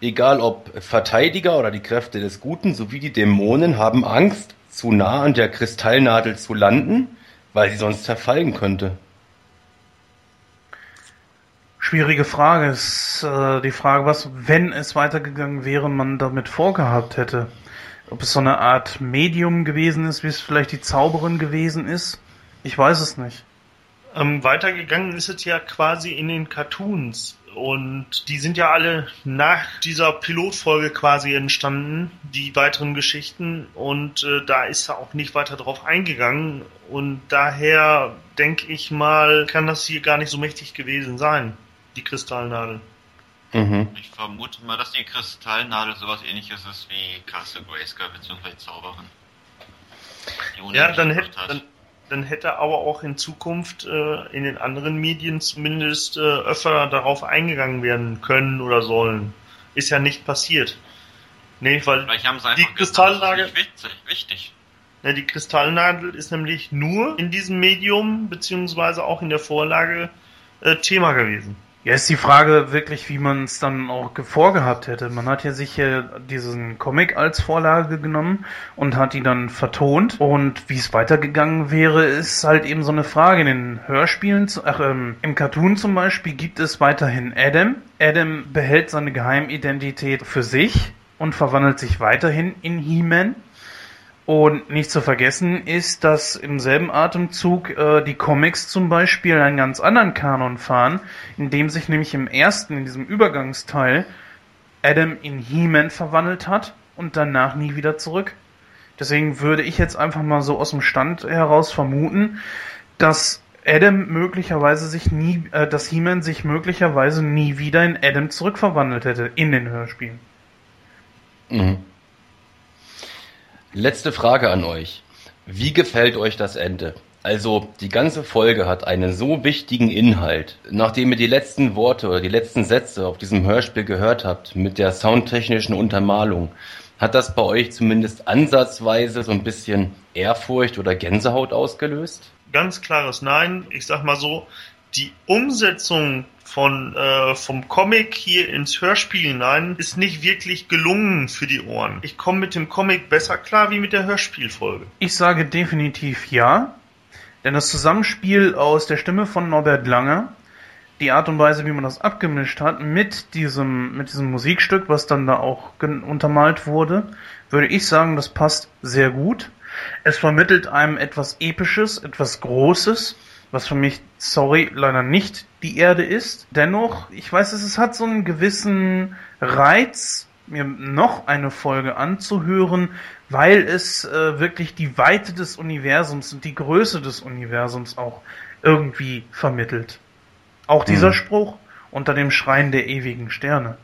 egal ob Verteidiger oder die Kräfte des Guten sowie die Dämonen, haben Angst, zu nah an der Kristallnadel zu landen, weil sie sonst zerfallen könnte? Schwierige Frage ist äh, die Frage, was, wenn es weitergegangen wäre, man damit vorgehabt hätte. Ob es so eine Art Medium gewesen ist, wie es vielleicht die Zauberin gewesen ist. Ich weiß es nicht. Ähm, weitergegangen ist es ja quasi in den Cartoons. Und die sind ja alle nach dieser Pilotfolge quasi entstanden, die weiteren Geschichten. Und äh, da ist er auch nicht weiter drauf eingegangen. Und daher denke ich mal, kann das hier gar nicht so mächtig gewesen sein, die Kristallnadel. Mhm. Ich vermute mal, dass die Kristallnadel sowas ähnliches ist wie Castle Grayskull bzw. Zauberin. Ja, dann hätte, dann, dann hätte aber auch in Zukunft äh, in den anderen Medien zumindest äh, öfter darauf eingegangen werden können oder sollen. Ist ja nicht passiert. Nee, weil die Kristallnadel wichtig. Ja, die Kristallnadel ist nämlich nur in diesem Medium beziehungsweise auch in der Vorlage äh, Thema gewesen. Ja, ist die Frage wirklich, wie man es dann auch vorgehabt hätte. Man hat ja sich ja diesen Comic als Vorlage genommen und hat ihn dann vertont. Und wie es weitergegangen wäre, ist halt eben so eine Frage. In den Hörspielen, ach, ähm, im Cartoon zum Beispiel gibt es weiterhin Adam. Adam behält seine Geheimidentität für sich und verwandelt sich weiterhin in He-Man. Und nicht zu vergessen ist, dass im selben Atemzug äh, die Comics zum Beispiel einen ganz anderen Kanon fahren, in dem sich nämlich im ersten, in diesem Übergangsteil, Adam in He-Man verwandelt hat und danach nie wieder zurück. Deswegen würde ich jetzt einfach mal so aus dem Stand heraus vermuten, dass Adam möglicherweise sich nie, äh, dass He-Man sich möglicherweise nie wieder in Adam zurückverwandelt hätte in den Hörspielen. Mhm. Letzte Frage an euch. Wie gefällt euch das Ende? Also, die ganze Folge hat einen so wichtigen Inhalt. Nachdem ihr die letzten Worte oder die letzten Sätze auf diesem Hörspiel gehört habt, mit der soundtechnischen Untermalung, hat das bei euch zumindest ansatzweise so ein bisschen Ehrfurcht oder Gänsehaut ausgelöst? Ganz klares Nein. Ich sag mal so, die Umsetzung von äh, vom Comic hier ins Hörspiel hinein ist nicht wirklich gelungen für die Ohren. Ich komme mit dem Comic besser klar wie mit der Hörspielfolge. Ich sage definitiv ja, denn das Zusammenspiel aus der Stimme von Norbert Langer, die Art und Weise, wie man das abgemischt hat, mit diesem mit diesem Musikstück, was dann da auch untermalt wurde, würde ich sagen, das passt sehr gut. Es vermittelt einem etwas Episches, etwas Großes was für mich, sorry, leider nicht die Erde ist. Dennoch, ich weiß, es hat so einen gewissen Reiz, mir noch eine Folge anzuhören, weil es äh, wirklich die Weite des Universums und die Größe des Universums auch irgendwie vermittelt. Auch dieser mhm. Spruch unter dem Schrein der ewigen Sterne.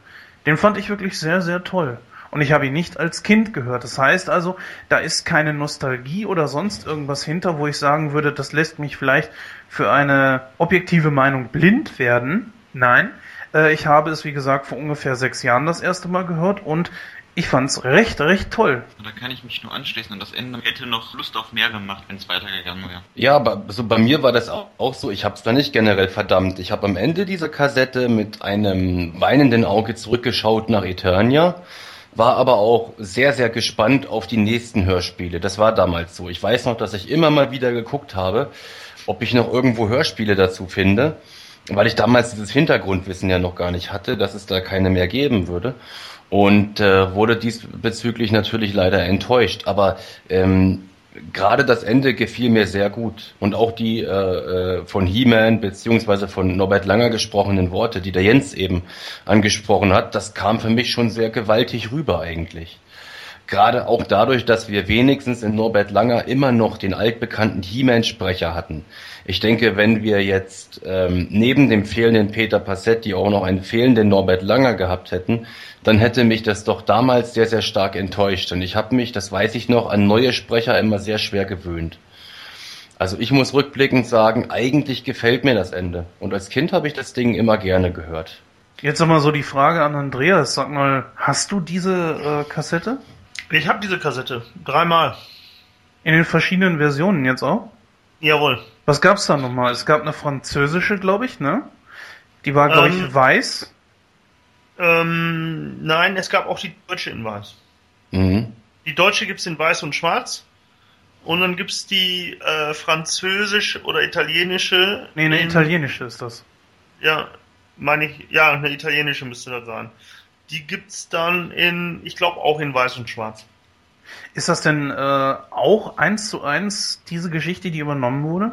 Den fand ich wirklich sehr, sehr toll. Und ich habe ihn nicht als Kind gehört. Das heißt also, da ist keine Nostalgie oder sonst irgendwas hinter, wo ich sagen würde, das lässt mich vielleicht für eine objektive Meinung blind werden. Nein, äh, ich habe es, wie gesagt, vor ungefähr sechs Jahren das erste Mal gehört und ich fand's recht, recht toll. Da kann ich mich nur anschließen und das Ende hätte noch Lust auf mehr gemacht, wenn es weitergegangen wäre. Ja, aber so bei mir war das auch, auch so. Ich hab's da nicht generell verdammt. Ich habe am Ende dieser Kassette mit einem weinenden Auge zurückgeschaut nach Eternia war aber auch sehr, sehr gespannt auf die nächsten Hörspiele. Das war damals so. Ich weiß noch, dass ich immer mal wieder geguckt habe, ob ich noch irgendwo Hörspiele dazu finde, weil ich damals dieses Hintergrundwissen ja noch gar nicht hatte, dass es da keine mehr geben würde. Und äh, wurde diesbezüglich natürlich leider enttäuscht. Aber ähm, gerade das Ende gefiel mir sehr gut. Und auch die äh, äh, von He-Man beziehungsweise von Norbert Langer gesprochenen Worte, die der Jens eben angesprochen hat, das kam für mich schon sehr gewaltig rüber eigentlich. Gerade auch dadurch, dass wir wenigstens in Norbert Langer immer noch den altbekannten He-Man-Sprecher hatten. Ich denke, wenn wir jetzt ähm, neben dem fehlenden Peter Passetti auch noch einen fehlenden Norbert Langer gehabt hätten, dann hätte mich das doch damals sehr, sehr stark enttäuscht. Und ich habe mich, das weiß ich noch, an neue Sprecher immer sehr schwer gewöhnt. Also ich muss rückblickend sagen, eigentlich gefällt mir das Ende. Und als Kind habe ich das Ding immer gerne gehört. Jetzt nochmal so die Frage an Andreas. Sag mal, hast du diese äh, Kassette? Ich habe diese Kassette. Dreimal. In den verschiedenen Versionen jetzt auch? Jawohl. Was gab's da nochmal? Es gab eine französische, glaube ich, ne? Die war, glaube Ähm, ich, weiß. Ähm, nein, es gab auch die deutsche in weiß. Mhm. Die deutsche gibt's in weiß und schwarz. Und dann gibt's die äh, französische oder italienische. Nee, eine in, italienische ist das. Ja, meine ich, ja, eine italienische müsste das sein. Die gibt's dann in, ich glaube auch in weiß und schwarz. Ist das denn äh, auch eins zu eins diese Geschichte, die übernommen wurde?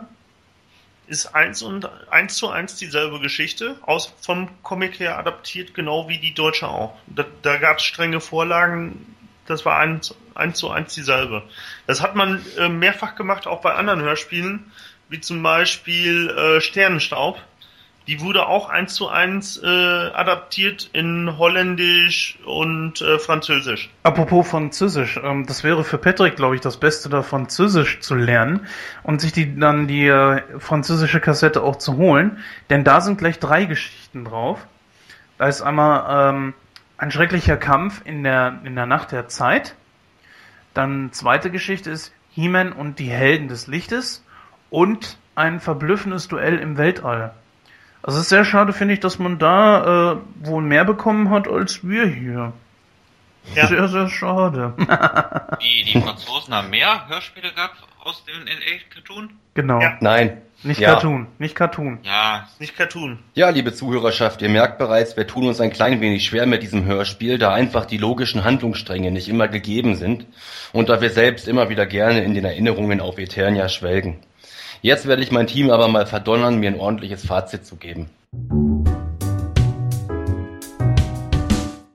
Ist eins und eins zu eins dieselbe Geschichte, aus vom Comic her adaptiert, genau wie die deutsche auch. Da, da gab's strenge Vorlagen, das war eins, eins zu eins dieselbe. Das hat man äh, mehrfach gemacht, auch bei anderen Hörspielen, wie zum Beispiel äh, Sternenstaub. Die wurde auch eins zu eins äh, adaptiert in Holländisch und äh, Französisch. Apropos Französisch, ähm, das wäre für Patrick, glaube ich, das Beste, da Französisch zu lernen und sich die dann die äh, französische Kassette auch zu holen, denn da sind gleich drei Geschichten drauf. Da ist einmal ähm, ein schrecklicher Kampf in der in der Nacht der Zeit. Dann zweite Geschichte ist He-Man und die Helden des Lichtes und ein verblüffendes Duell im Weltall. Also es ist sehr schade, finde ich, dass man da äh, wohl mehr bekommen hat als wir hier. Ja. Sehr, sehr schade. Die, die Franzosen haben mehr Hörspiele gehabt aus dem NA-Cartoon? genau. Ja. Nein. Nicht Ja. Cartoon. Nicht Cartoon. Ja, Nicht Cartoon. Ja, liebe Zuhörerschaft, ihr merkt bereits, wir tun uns ein klein wenig schwer mit diesem Hörspiel, da einfach die logischen Handlungsstränge nicht immer gegeben sind und da wir selbst immer wieder gerne in den Erinnerungen auf Eternia schwelgen. Jetzt werde ich mein Team aber mal verdonnern, mir ein ordentliches Fazit zu geben.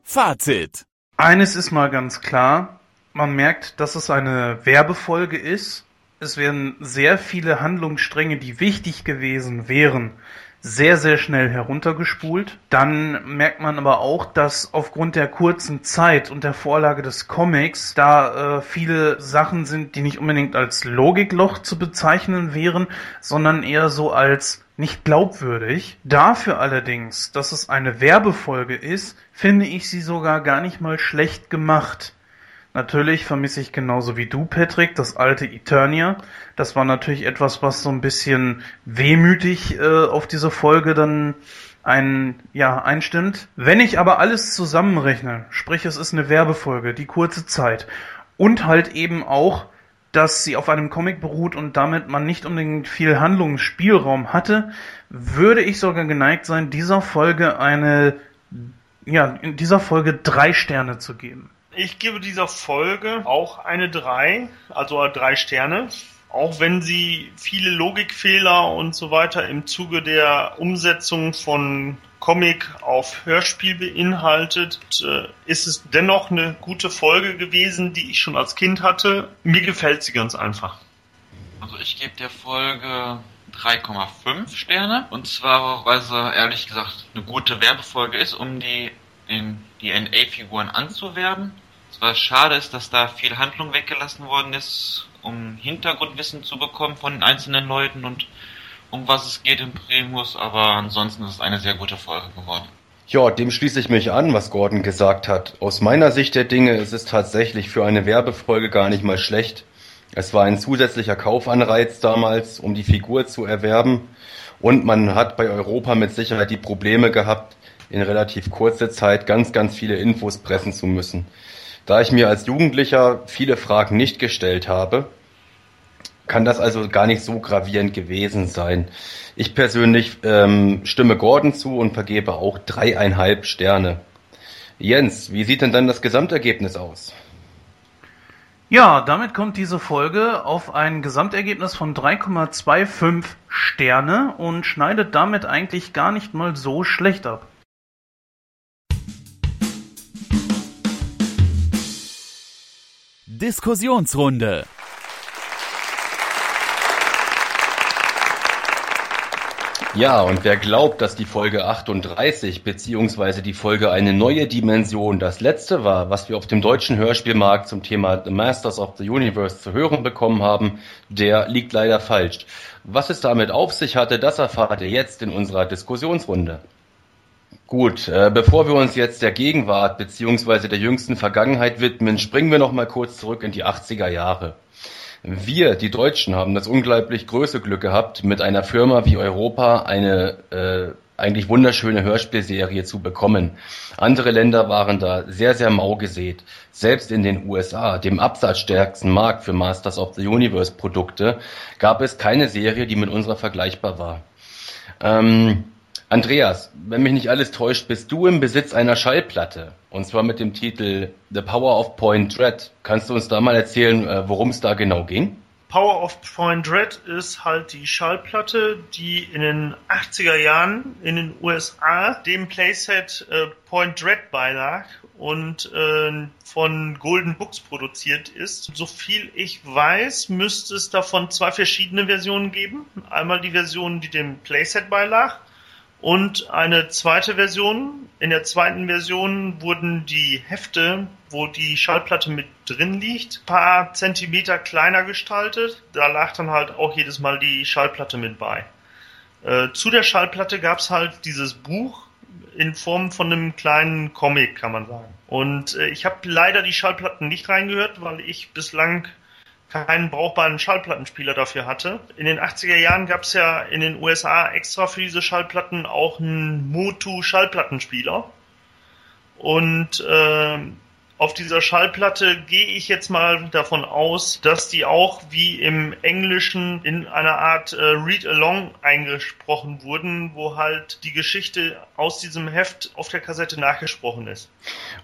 Fazit. Eines ist mal ganz klar. Man merkt, dass es eine Werbefolge ist. Es werden sehr viele Handlungsstränge, die wichtig gewesen wären, sehr, sehr schnell heruntergespult. Dann merkt man aber auch, dass aufgrund der kurzen Zeit und der Vorlage des Comics da äh, viele Sachen sind, die nicht unbedingt als Logikloch zu bezeichnen wären, sondern eher so als nicht glaubwürdig. Dafür allerdings, dass es eine Werbefolge ist, finde ich sie sogar gar nicht mal schlecht gemacht. Natürlich vermisse ich genauso wie du, Patrick, das alte Eternia. Das war natürlich etwas, was so ein bisschen wehmütig äh, auf diese Folge dann ein, ja, einstimmt. Wenn ich aber alles zusammenrechne, sprich es ist eine Werbefolge, die kurze Zeit und halt eben auch, dass sie auf einem Comic beruht und damit man nicht unbedingt viel Handlungsspielraum hatte, würde ich sogar geneigt sein, dieser Folge eine, ja, in dieser Folge drei Sterne zu geben. Ich gebe dieser Folge auch eine 3, also drei Sterne. Auch wenn sie viele Logikfehler und so weiter im Zuge der Umsetzung von Comic auf Hörspiel beinhaltet, äh, ist es dennoch eine gute Folge gewesen, die ich schon als Kind hatte. Mir gefällt sie ganz einfach. also ich gebe der Folge 3,5 Sterne. Und zwar, weil sie ehrlich gesagt eine gute Werbefolge ist, um die, den, die NA-Figuren anzuwerben. Was schade ist, dass da viel Handlung weggelassen worden ist, um Hintergrundwissen zu bekommen von den einzelnen Leuten und um was es geht im Primus, aber ansonsten ist es eine sehr gute Folge geworden. Ja, dem schließe ich mich an, was Gordon gesagt hat. Aus meiner Sicht der Dinge ist es tatsächlich für eine Werbefolge gar nicht mal schlecht. Es war ein zusätzlicher Kaufanreiz damals, um die Figur zu erwerben. Und man hat bei Europa mit Sicherheit die Probleme gehabt, in relativ kurzer Zeit ganz, ganz viele Infos pressen zu müssen. Da ich mir als Jugendlicher viele Fragen nicht gestellt habe, kann das also gar nicht so gravierend gewesen sein. Ich persönlich ähm, stimme Gordon zu und vergebe auch dreieinhalb Sterne. Jens, wie sieht denn dann das Gesamtergebnis aus? Ja, damit kommt diese Folge auf ein Gesamtergebnis von 3,25 Sterne und schneidet damit eigentlich gar nicht mal so schlecht ab. Diskussionsrunde. Ja, und wer glaubt, dass die Folge 38 beziehungsweise die Folge eine neue Dimension das letzte war, was wir auf dem deutschen Hörspielmarkt zum Thema The Masters of the Universe zu hören bekommen haben, der liegt leider falsch. Was es damit auf sich hatte, das erfahrt ihr jetzt in unserer Diskussionsrunde. Gut, äh, bevor wir uns jetzt der Gegenwart beziehungsweise der jüngsten Vergangenheit widmen, springen wir noch mal kurz zurück in die 80er Jahre. Wir, die Deutschen, haben das unglaublich große Glück gehabt, mit einer Firma wie Europa eine äh, eigentlich wunderschöne Hörspielserie zu bekommen. Andere Länder waren da sehr, sehr mau gesät. Selbst in den USA, dem absatzstärksten Markt für Masters of the Universe Produkte, gab es keine Serie, die mit unserer vergleichbar war. Ähm, Andreas, wenn mich nicht alles täuscht, bist du im Besitz einer Schallplatte. Und zwar mit dem Titel The Power of Point Dread. Kannst du uns da mal erzählen, äh, worum es da genau ging? Power of Point Dread ist halt die Schallplatte, die in den 80er Jahren in den USA dem Playset äh, Point Dread beilag und äh, von Golden Books produziert ist. So viel ich weiß, müsste es davon zwei verschiedene Versionen geben. Einmal die Version, die dem Playset beilag und eine zweite Version. In der zweiten Version wurden die Hefte, wo die Schallplatte mit drin liegt, paar Zentimeter kleiner gestaltet. Da lag dann halt auch jedes Mal die Schallplatte mit bei. Äh, zu der Schallplatte gab's halt dieses Buch in Form von einem kleinen Comic, kann man sagen. Und äh, ich habe leider die Schallplatten nicht reingehört, weil ich bislang keinen brauchbaren Schallplattenspieler dafür hatte. In den 80er Jahren gab es ja in den USA extra für diese Schallplatten auch einen Motu Schallplattenspieler. Und äh, auf dieser Schallplatte gehe ich jetzt mal davon aus, dass die auch wie im Englischen in einer Art äh, Read-Along eingesprochen wurden, wo halt die Geschichte aus diesem Heft auf der Kassette nachgesprochen ist.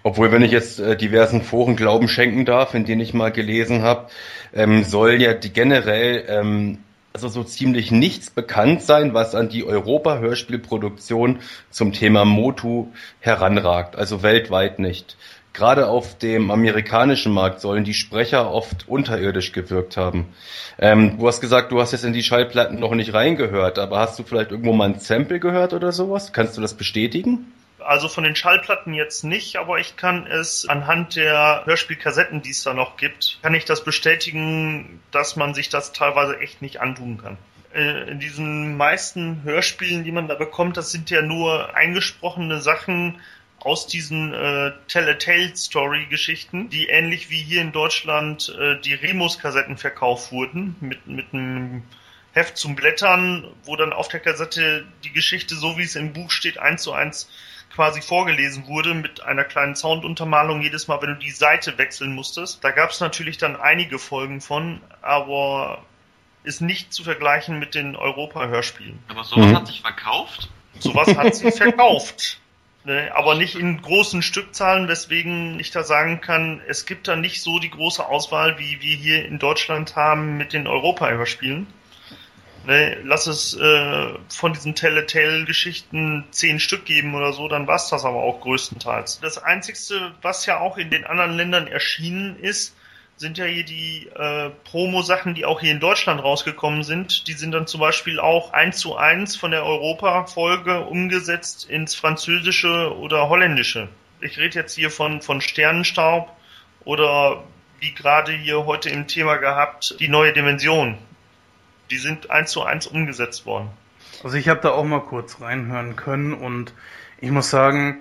Obwohl, wenn ich jetzt äh, diversen Foren Glauben schenken darf, in denen ich mal gelesen habe, ähm, soll ja die generell ähm, also so ziemlich nichts bekannt sein, was an die Europa-Hörspielproduktion zum Thema Motu heranragt, also weltweit nicht. Gerade auf dem amerikanischen Markt sollen die Sprecher oft unterirdisch gewirkt haben. Ähm, du hast gesagt, du hast jetzt in die Schallplatten noch nicht reingehört, aber hast du vielleicht irgendwo mal ein Sample gehört oder sowas? Kannst du das bestätigen? Also von den Schallplatten jetzt nicht, aber ich kann es anhand der Hörspielkassetten, die es da noch gibt, kann ich das bestätigen, dass man sich das teilweise echt nicht antun kann äh, in diesen meisten Hörspielen, die man da bekommt, das sind ja nur eingesprochene Sachen aus diesen äh, Tell-a-Tale-Story-Geschichten, die ähnlich wie hier in Deutschland äh, die Remus-Kassetten verkauft wurden, mit, mit einem Heft zum Blättern, wo dann auf der Kassette die Geschichte, so wie es im Buch steht, eins zu eins quasi vorgelesen wurde, mit einer kleinen Sounduntermalung jedes Mal, wenn du die Seite wechseln musstest. Da gab es natürlich dann einige Folgen von, aber ist nicht zu vergleichen mit den Europa-Hörspielen. Aber sowas mhm. hat sich verkauft? Sowas hat sich verkauft. Ne, aber nicht in großen Stückzahlen, weswegen ich da sagen kann, es gibt da nicht so die große Auswahl, wie wir hier in Deutschland haben mit den Europa-Hörspielen. Ne, lass es äh, von diesen Telltale-Geschichten zehn Stück geben oder so, dann war's das aber auch größtenteils. Das Einzigste, was ja auch in den anderen Ländern erschienen ist, sind ja hier die äh, Promo-Sachen, die auch hier in Deutschland rausgekommen sind. Die sind dann zum Beispiel auch eins zu eins von der Europa-Folge umgesetzt ins Französische oder Holländische. Ich rede jetzt hier von, von Sternenstaub oder wie gerade hier heute im Thema gehabt, die neue Dimension. Die sind eins zu eins umgesetzt worden. Also ich habe da auch mal kurz reinhören können und ich muss sagen,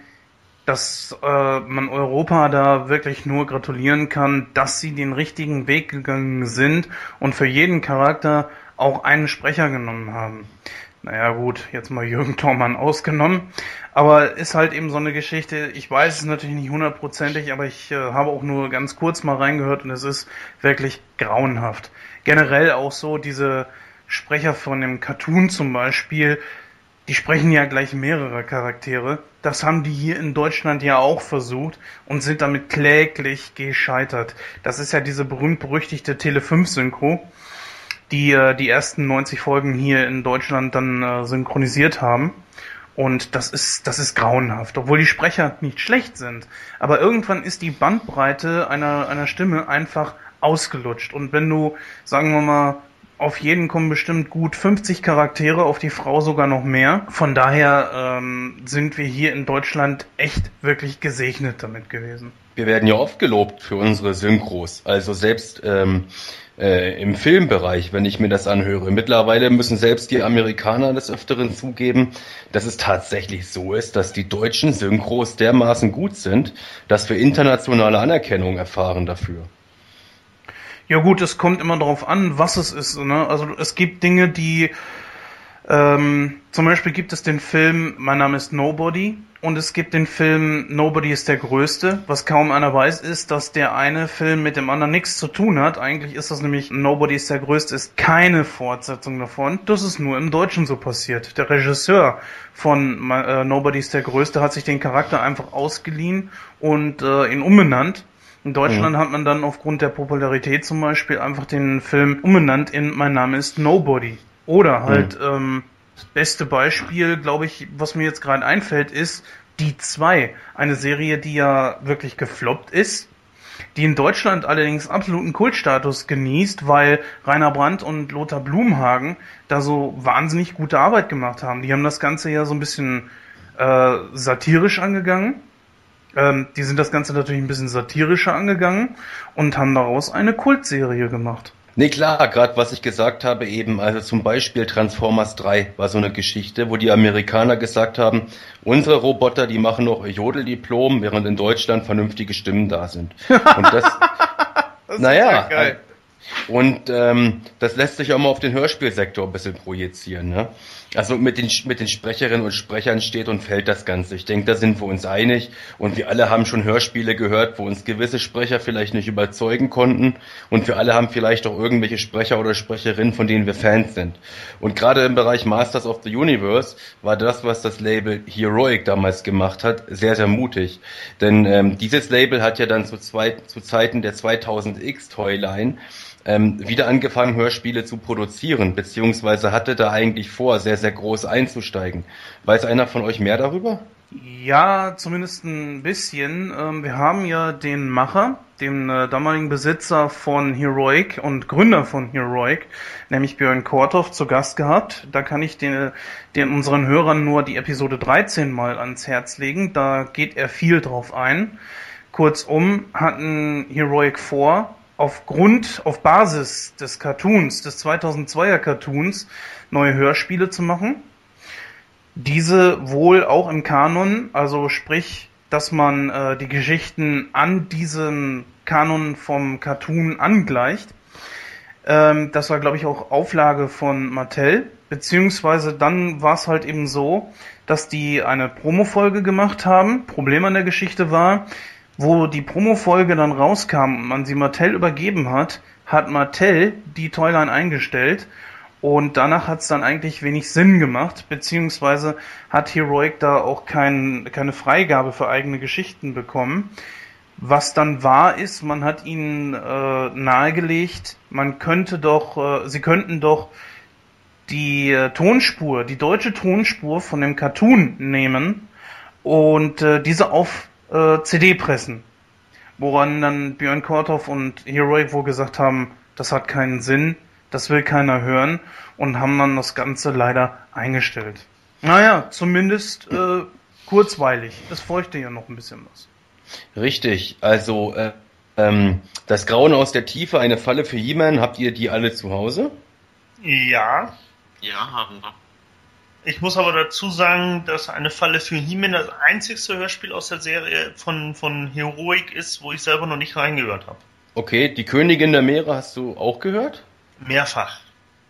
dass äh, man Europa da wirklich nur gratulieren kann, dass sie den richtigen Weg gegangen sind und für jeden Charakter auch einen Sprecher genommen haben. Naja gut, jetzt mal Jürgen Thormann ausgenommen. Aber ist halt eben so eine Geschichte, ich weiß es natürlich nicht hundertprozentig, aber ich äh, habe auch nur ganz kurz mal reingehört und es ist wirklich grauenhaft. Generell auch so diese Sprecher von dem Cartoon zum Beispiel, die sprechen ja gleich mehrere Charaktere Das haben die hier in Deutschland ja auch versucht und sind damit kläglich gescheitert. Das ist ja diese berühmt-berüchtigte Tele 5 Synchro, die äh, die ersten 90 Folgen hier in Deutschland dann äh, synchronisiert haben. Und das ist, das ist grauenhaft, obwohl die Sprecher nicht schlecht sind. Aber irgendwann ist die Bandbreite einer, einer Stimme einfach ausgelutscht. Und wenn du, sagen wir mal, auf jeden kommen bestimmt gut 50 Charaktere, auf die Frau sogar noch mehr. Von daher ähm, sind wir hier in Deutschland echt wirklich gesegnet damit gewesen. Wir werden ja oft gelobt für unsere Synchros. Also selbst ähm, äh, im Filmbereich, wenn ich mir das anhöre. Mittlerweile müssen selbst die Amerikaner des Öfteren zugeben, dass es tatsächlich so ist, dass die deutschen Synchros dermaßen gut sind, dass wir internationale Anerkennung erfahren dafür. Ja gut, es kommt immer darauf an, was es ist. Ne? Also es gibt Dinge, die ähm, zum Beispiel gibt es den Film Mein Name ist Nobody und es gibt den Film Nobody ist der Größte. Was kaum einer weiß, ist, dass der eine Film mit dem anderen nichts zu tun hat. Eigentlich ist das nämlich Nobody ist der Größte, ist keine Fortsetzung davon. Das ist nur im Deutschen so passiert. Der Regisseur von äh, Nobody ist der Größte hat sich den Charakter einfach ausgeliehen und äh, ihn umbenannt in Deutschland mhm. hat man dann aufgrund der Popularität zum Beispiel einfach den Film umbenannt in Mein Name ist Nobody. Oder halt, mhm. ähm, das beste Beispiel, glaube ich, was mir jetzt gerade einfällt, ist Die 2. Eine Serie, die ja wirklich gefloppt ist, die in Deutschland allerdings absoluten Kultstatus genießt, weil Rainer Brandt und Lothar Blumhagen da so wahnsinnig gute Arbeit gemacht haben. Die haben das Ganze ja so ein bisschen äh, satirisch angegangen ähm, die sind das Ganze natürlich ein bisschen satirischer angegangen und haben daraus eine Kultserie gemacht. Nee, klar, gerade was ich gesagt habe eben, also zum Beispiel Transformers 3 war so eine Geschichte, wo die Amerikaner gesagt haben, unsere Roboter, die machen noch Jodeldiplom, während in Deutschland vernünftige Stimmen da sind. Und das, das naja, ja und ähm, das lässt sich auch mal auf den Hörspielsektor ein bisschen projizieren. Ne? Also mit den, mit den Sprecherinnen und Sprechern steht und fällt das Ganze. Ich denke, da sind wir uns einig. Und wir alle haben schon Hörspiele gehört, wo uns gewisse Sprecher vielleicht nicht überzeugen konnten. Und wir alle haben vielleicht auch irgendwelche Sprecher oder Sprecherinnen, von denen wir Fans sind. Und gerade im Bereich Masters of the Universe war das, was das Label Heroic damals gemacht hat, sehr, sehr mutig. Denn ähm, dieses Label hat ja dann zu, zwei, zu Zeiten der 2000X Toyline ähm, wieder angefangen, Hörspiele zu produzieren, beziehungsweise hatte da eigentlich vor, sehr, sehr groß einzusteigen. Weiß einer von euch mehr darüber? Ja, zumindest ein bisschen. Ähm, wir haben ja den Macher, den äh, damaligen Besitzer von Heroic und Gründer von Heroic, nämlich Björn Korthoff, zu Gast gehabt. Da kann ich den, den unseren Hörern nur die Episode 13 mal ans Herz legen. Da geht er viel drauf ein. Kurzum hatten Heroic vor, aufgrund, auf Basis des Cartoons, des 2002er Cartoons, neue Hörspiele zu machen. Diese wohl auch im Kanon, also sprich, dass man äh, die Geschichten an diesen Kanon vom Cartoon angleicht. Ähm, das war, glaube ich, auch Auflage von Mattel. Beziehungsweise dann war es halt eben so, dass die eine Promo-Folge gemacht haben. Problem an der Geschichte war, wo die Promo-Folge dann rauskam und man sie Mattel übergeben hat, hat Mattel die Toyline eingestellt und danach hat es dann eigentlich wenig Sinn gemacht, beziehungsweise hat Heroic da auch kein, keine Freigabe für eigene Geschichten bekommen. Was dann wahr ist, man hat ihnen äh, nahegelegt, man könnte doch, äh, sie könnten doch die äh, Tonspur, die deutsche Tonspur von dem Cartoon nehmen und äh, diese auf äh, CD pressen. Woran dann Björn Korthoff und Heroic wohl gesagt haben, das hat keinen Sinn, das will keiner hören und haben dann das Ganze leider eingestellt. Naja, zumindest äh, kurzweilig. Es feuchte ja noch ein bisschen was. Richtig, also äh, ähm, das Grauen aus der Tiefe, eine Falle für He-Man, habt ihr die alle zu Hause? Ja. Ja, haben wir. Ich muss aber dazu sagen, dass eine Falle für He-Man das einzigste Hörspiel aus der Serie von, von Heroic ist, wo ich selber noch nicht reingehört habe. Okay, die Königin der Meere hast du auch gehört? Mehrfach.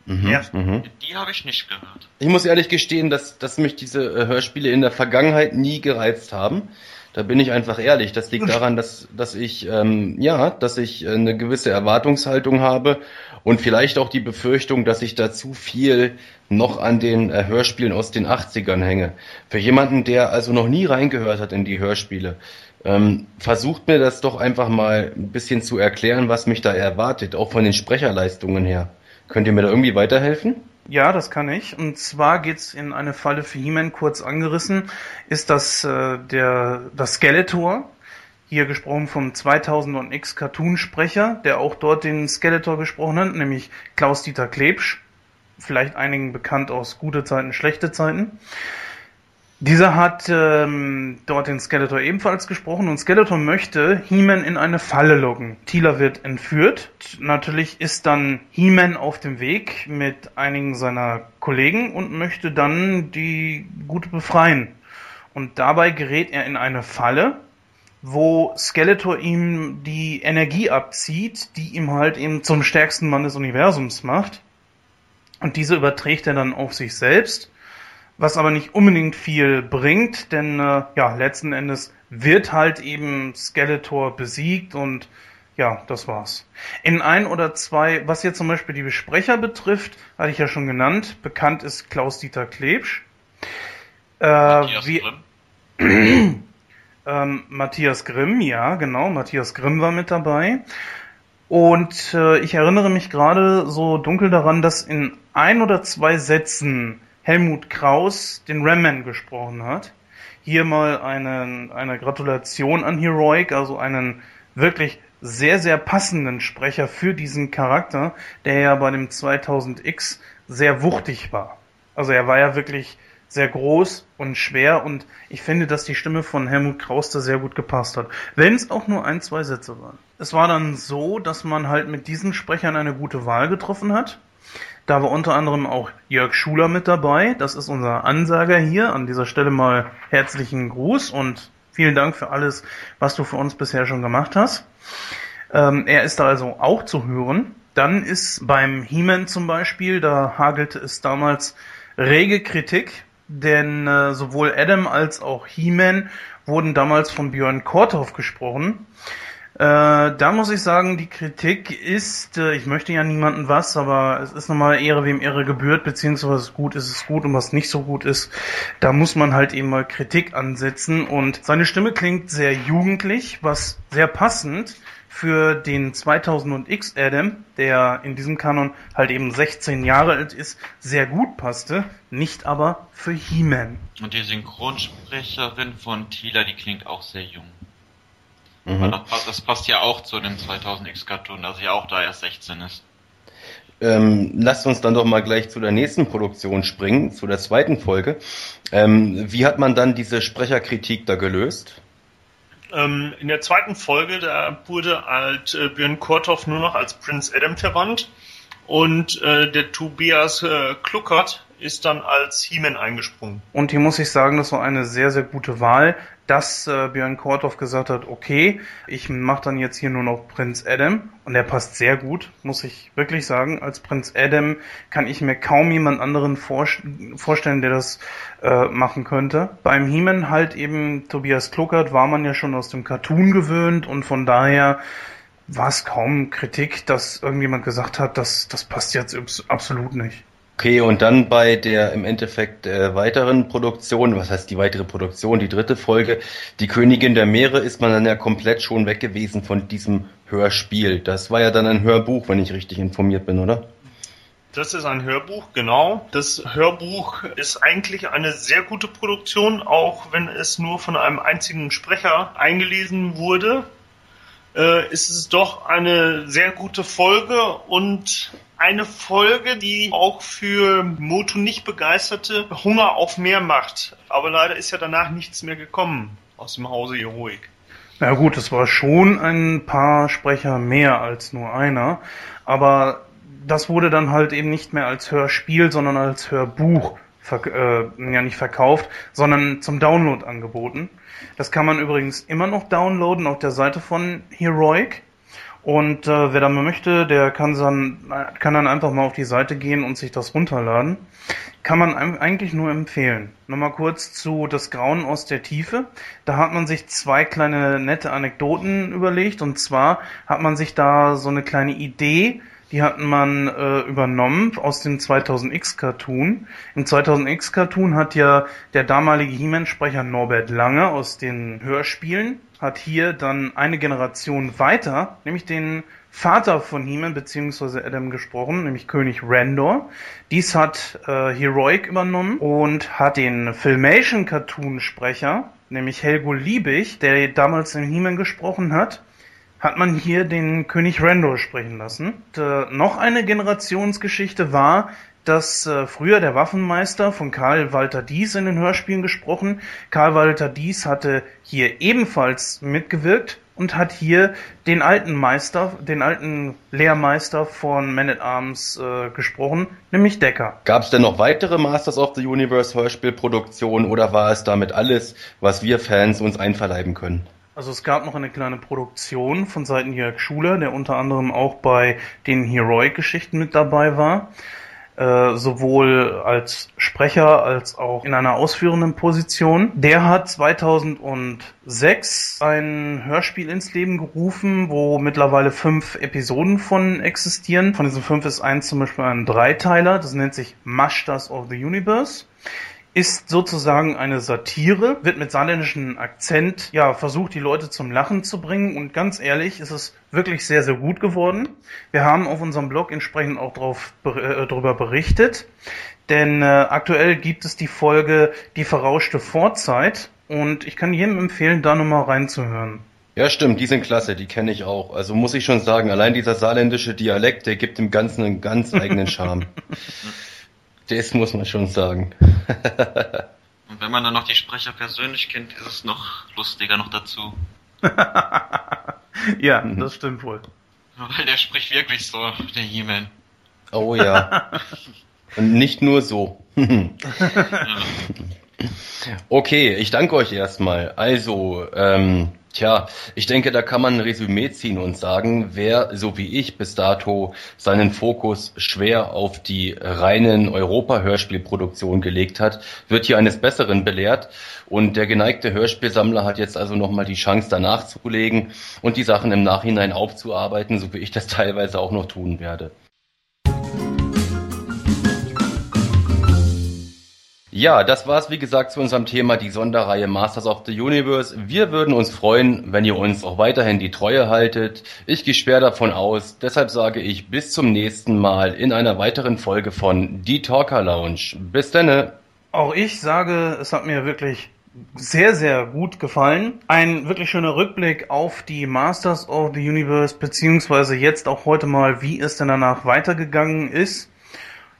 Mhm, Mehrfach. Mhm. Die habe ich nicht gehört. Ich muss ehrlich gestehen, dass, dass mich diese äh, Hörspiele in der Vergangenheit nie gereizt haben. Da bin ich einfach ehrlich. Das liegt daran, dass, dass ich, ähm, ja, dass ich äh, eine gewisse Erwartungshaltung habe und vielleicht auch die Befürchtung, dass ich da zu viel noch an den äh, Hörspielen aus den 80ern hänge. Für jemanden, der also noch nie reingehört hat in die Hörspiele, ähm, versucht mir das doch einfach mal ein bisschen zu erklären, was mich da erwartet, auch von den Sprecherleistungen her. Könnt ihr mir da irgendwie weiterhelfen? Ja, das kann ich. Und zwar geht's in eine Falle für He-Man kurz angerissen, ist das äh, der das Skeletor, hier gesprochen vom 2000 X Cartoon-Sprecher, der auch dort den Skeletor gesprochen hat, nämlich Klaus-Dieter Klebsch, vielleicht einigen bekannt aus gute Zeiten, schlechte Zeiten. Dieser hat ähm, dort den Skeletor ebenfalls gesprochen und Skeletor möchte He-Man in eine Falle locken. Tila wird entführt. Natürlich ist dann He-Man auf dem Weg mit einigen seiner Kollegen und möchte dann die Gute befreien. Und dabei gerät er in eine Falle, wo Skeletor ihm die Energie abzieht, die ihm halt eben zum stärksten Mann des Universums macht. Und diese überträgt er dann auf sich selbst was aber nicht unbedingt viel bringt, denn äh, ja, letzten Endes wird halt eben Skeletor besiegt und ja, das war's. In ein oder zwei, was jetzt zum Beispiel die Besprecher betrifft, hatte ich ja schon genannt, bekannt ist Klaus-Dieter Klebsch. Äh, Matthias wie, Grimm. ähm, Matthias Grimm, ja, genau, Matthias Grimm war mit dabei. Und äh, ich erinnere mich gerade so dunkel daran, dass in ein oder zwei Sätzen Helmut Kraus den Ramman gesprochen hat. Hier mal eine, eine Gratulation an Heroic, also einen wirklich sehr, sehr passenden Sprecher für diesen Charakter, der ja bei dem 2000X sehr wuchtig war. Also er war ja wirklich sehr groß und schwer und ich finde, dass die Stimme von Helmut Kraus da sehr gut gepasst hat. Wenn es auch nur ein, zwei Sätze waren. Es war dann so, dass man halt mit diesen Sprechern eine gute Wahl getroffen hat. Da war unter anderem auch Jörg Schuler mit dabei. Das ist unser Ansager hier. An dieser Stelle mal herzlichen Gruß und vielen Dank für alles, was du für uns bisher schon gemacht hast. Ähm, er ist da also auch zu hören. Dann ist beim He-Man zum Beispiel, da hagelte es damals rege Kritik, denn äh, sowohl Adam als auch He-Man wurden damals von Björn Korthoff gesprochen. Äh, da muss ich sagen, die Kritik ist, äh, ich möchte ja niemanden was, aber es ist nochmal Ehre wem Ehre gebührt, beziehungsweise was gut ist, ist gut und was nicht so gut ist, da muss man halt eben mal Kritik ansetzen und seine Stimme klingt sehr jugendlich, was sehr passend für den 2000X Adam, der in diesem Kanon halt eben 16 Jahre alt ist, sehr gut passte, nicht aber für He-Man. Und die Synchronsprecherin von Tila, die klingt auch sehr jung. Mhm. Das, passt, das passt ja auch zu dem 2000X Cartoon, dass er auch da erst 16 ist. Ähm, lasst uns dann doch mal gleich zu der nächsten Produktion springen, zu der zweiten Folge. Ähm, wie hat man dann diese Sprecherkritik da gelöst? Ähm, in der zweiten Folge, da wurde halt äh, Björn Korthoff nur noch als Prince Adam verwandt und äh, der Tobias äh, Kluckert ist dann als He-Man eingesprungen. Und hier muss ich sagen, das war eine sehr, sehr gute Wahl, dass äh, Björn Korthoff gesagt hat, okay, ich mache dann jetzt hier nur noch Prinz Adam und der passt sehr gut, muss ich wirklich sagen. Als Prinz Adam kann ich mir kaum jemand anderen vor vorstellen, der das äh, machen könnte. Beim He-Man halt eben Tobias Kluckert war man ja schon aus dem Cartoon gewöhnt und von daher war es kaum Kritik, dass irgendjemand gesagt hat, dass das passt jetzt absolut nicht. Okay, und dann bei der im Endeffekt äh, weiteren Produktion, was heißt die weitere Produktion, die dritte Folge, die Königin der Meere, ist man dann ja komplett schon weg gewesen von diesem Hörspiel. Das war ja dann ein Hörbuch, wenn ich richtig informiert bin, oder? Das ist ein Hörbuch, genau. Das Hörbuch ist eigentlich eine sehr gute Produktion, auch wenn es nur von einem einzigen Sprecher eingelesen wurde. Äh, ist es doch eine sehr gute Folge und eine Folge, die auch für Moto nicht begeisterte Hunger auf mehr macht. Aber leider ist ja danach nichts mehr gekommen aus dem Hause Heroik. Na gut, es war schon ein paar Sprecher mehr als nur einer, aber das wurde dann halt eben nicht mehr als Hörspiel, sondern als Hörbuch äh, ja nicht verkauft, sondern zum Download angeboten. Das kann man übrigens immer noch downloaden auf der Seite von Heroic. Und äh, wer da mal möchte, der kann dann, kann dann einfach mal auf die Seite gehen und sich das runterladen. kann man eigentlich nur empfehlen. Nochmal kurz zu Das Grauen aus der Tiefe. Da hat man sich zwei kleine nette Anekdoten überlegt. Und zwar hat man sich da so eine kleine Idee die hat man äh, übernommen aus dem 2000X Cartoon. Im 2000X Cartoon hat ja der damalige He-Man-Sprecher Norbert Lange aus den Hörspielen hat hier dann eine Generation weiter, nämlich den Vater von He-Man bzw. Adam gesprochen, nämlich König Randor. Dies hat äh, Heroic übernommen und hat den Filmation Cartoon Sprecher, nämlich Helgo Liebig, der damals in He-Man gesprochen hat, hat man hier den König Randor sprechen lassen. Und, äh, noch eine Generationsgeschichte war, dass äh, früher der Waffenmeister von Karl Walter Dies in den Hörspielen gesprochen. Karl Walter Dies hatte hier ebenfalls mitgewirkt und hat hier den alten Meister, den alten Lehrmeister von Man at Arms äh, gesprochen, nämlich Decker. Gab es denn noch weitere Masters of the Universe Hörspielproduktionen oder war es damit alles, was wir Fans uns einverleiben können? Also es gab noch eine kleine Produktion von Seiten Jörg Schuler, der unter anderem auch bei den Heroic-Geschichten mit dabei war. Äh, sowohl als Sprecher als auch in einer ausführenden Position. Der hat 2006 ein Hörspiel ins Leben gerufen, wo mittlerweile fünf Episoden von existieren. Von diesen fünf ist eins zum Beispiel ein Dreiteiler, das nennt sich Masters of the Universe ist sozusagen eine Satire, wird mit saarländischem Akzent, ja, versucht, die Leute zum Lachen zu bringen und ganz ehrlich, ist es wirklich sehr, sehr gut geworden. Wir haben auf unserem Blog entsprechend auch drauf, äh, darüber berichtet, denn äh, aktuell gibt es die Folge Die verrauschte Vorzeit und ich kann jedem empfehlen, da nochmal reinzuhören. Ja, stimmt, die sind klasse, die kenne ich auch. Also muss ich schon sagen, allein dieser saarländische Dialekt, der gibt dem Ganzen einen ganz eigenen Charme. Das muss man schon sagen. Und wenn man dann noch die Sprecher persönlich kennt, ist es noch lustiger noch dazu. ja, das stimmt wohl. Weil der spricht wirklich so, der He-Man. Oh ja. Und nicht nur so. okay, ich danke euch erstmal. Also, ähm, Tja, ich denke, da kann man ein Resümee ziehen und sagen, wer so wie ich bis dato seinen Fokus schwer auf die reinen Europa-Hörspielproduktionen gelegt hat, wird hier eines Besseren belehrt. Und der geneigte Hörspielsammler hat jetzt also nochmal die Chance, danach zu legen und die Sachen im Nachhinein aufzuarbeiten, so wie ich das teilweise auch noch tun werde. Ja, das war's wie gesagt zu unserem Thema die Sonderreihe Masters of the Universe. Wir würden uns freuen, wenn ihr uns auch weiterhin die Treue haltet. Ich gehe schwer davon aus, deshalb sage ich bis zum nächsten Mal in einer weiteren Folge von Die Talker Lounge. Bis denne. Auch ich sage, es hat mir wirklich sehr, sehr gut gefallen. Ein wirklich schöner Rückblick auf die Masters of the Universe, beziehungsweise jetzt auch heute mal, wie es denn danach weitergegangen ist.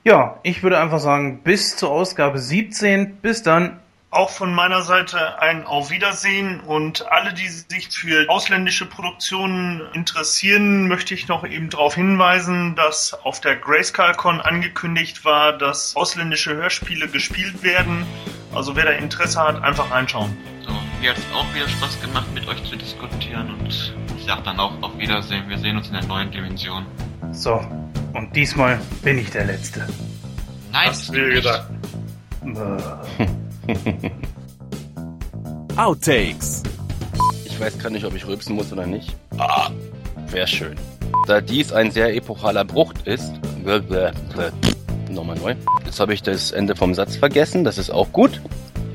Ja, ich würde einfach sagen, bis zur Ausgabe 17. Bis dann. Auch von meiner Seite ein Auf Wiedersehen und alle, die sich für ausländische Produktionen interessieren, möchte ich noch eben darauf hinweisen, dass auf der GrayscaleCon angekündigt war, dass ausländische Hörspiele gespielt werden. Also wer da Interesse hat, einfach reinschauen. So, mir hat es auch wieder Spaß gemacht, mit euch zu diskutieren und ich sage dann auch auf Wiedersehen. Wir sehen uns in der neuen Dimension. So, und diesmal bin ich der Letzte. Nein, Hast du gedacht. Outtakes. Ich weiß gar nicht, ob ich rülpsen muss oder nicht. Ah, wäre schön. Da dies ein sehr epochaler Bruch ist. Nochmal neu. Jetzt habe ich das Ende vom Satz vergessen. Das ist auch gut.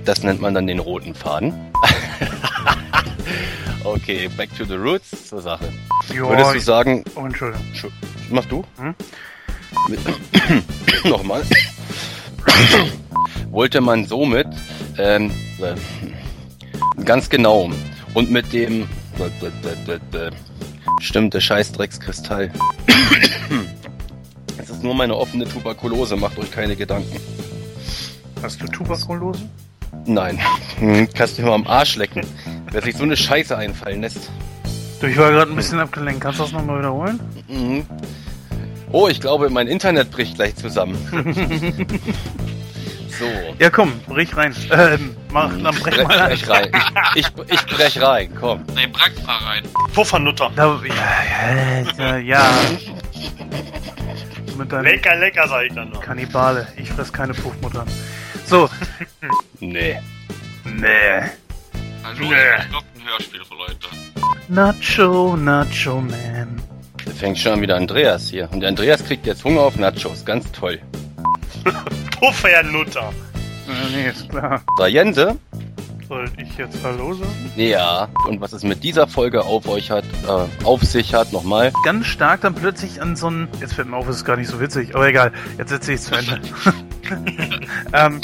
Das nennt man dann den roten Faden. okay, back to the roots zur Sache. Ja, Würdest du sagen, Oh, Entschuldigung. Schu- Mach du? Hm? Nochmal. Wollte man somit ähm, äh, ganz genau und mit dem stimmt der Scheißdreckskristall. Es ist nur meine offene Tuberkulose, macht euch keine Gedanken. Hast du Tuberkulose? Nein, kannst du mal am Arsch lecken, wer sich so eine Scheiße einfallen lässt. Du, ich war gerade ein bisschen abgelenkt. Kannst du das nochmal wiederholen? Mhm. Oh, ich glaube, mein Internet bricht gleich zusammen. so. Ja, komm, brich rein. Ähm, mach, dann brech Brech, mal an. brech rein. Ich, ich, ich brech rein, komm. Nee, Brack mal rein. Puffernutter. Da, ja, ja, ja, ja. Mit deinem Lecker, lecker, sag ich dann noch. Kannibale. Ich fress keine Puffmuttern. So. Nee. Nee. Also, Nee. Ein Hörspiel für Leute. Nacho, Nacho Man. Da fängt schon an wieder Andreas hier. Und der Andreas kriegt jetzt Hunger auf Nachos. Ganz toll. Puffernutter. Äh, nee, ist klar. So, Jense? Soll ich jetzt Hallo sagen? Ja. Und was es mit dieser Folge auf euch hat, äh, auf sich hat, nochmal. Ganz stark dann plötzlich an so einen. Jetzt fällt mir auf, es ist gar nicht so witzig, aber egal. Jetzt setze ich es zu Ende. ähm,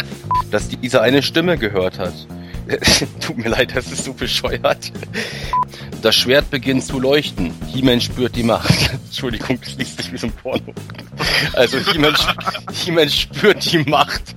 dass diese eine Stimme gehört hat. Tut mir leid, das ist so bescheuert. Das Schwert beginnt zu leuchten. He-Man spürt die Macht. Entschuldigung, das liest sich wie so ein Porno. Also He-Man He spürt die Macht.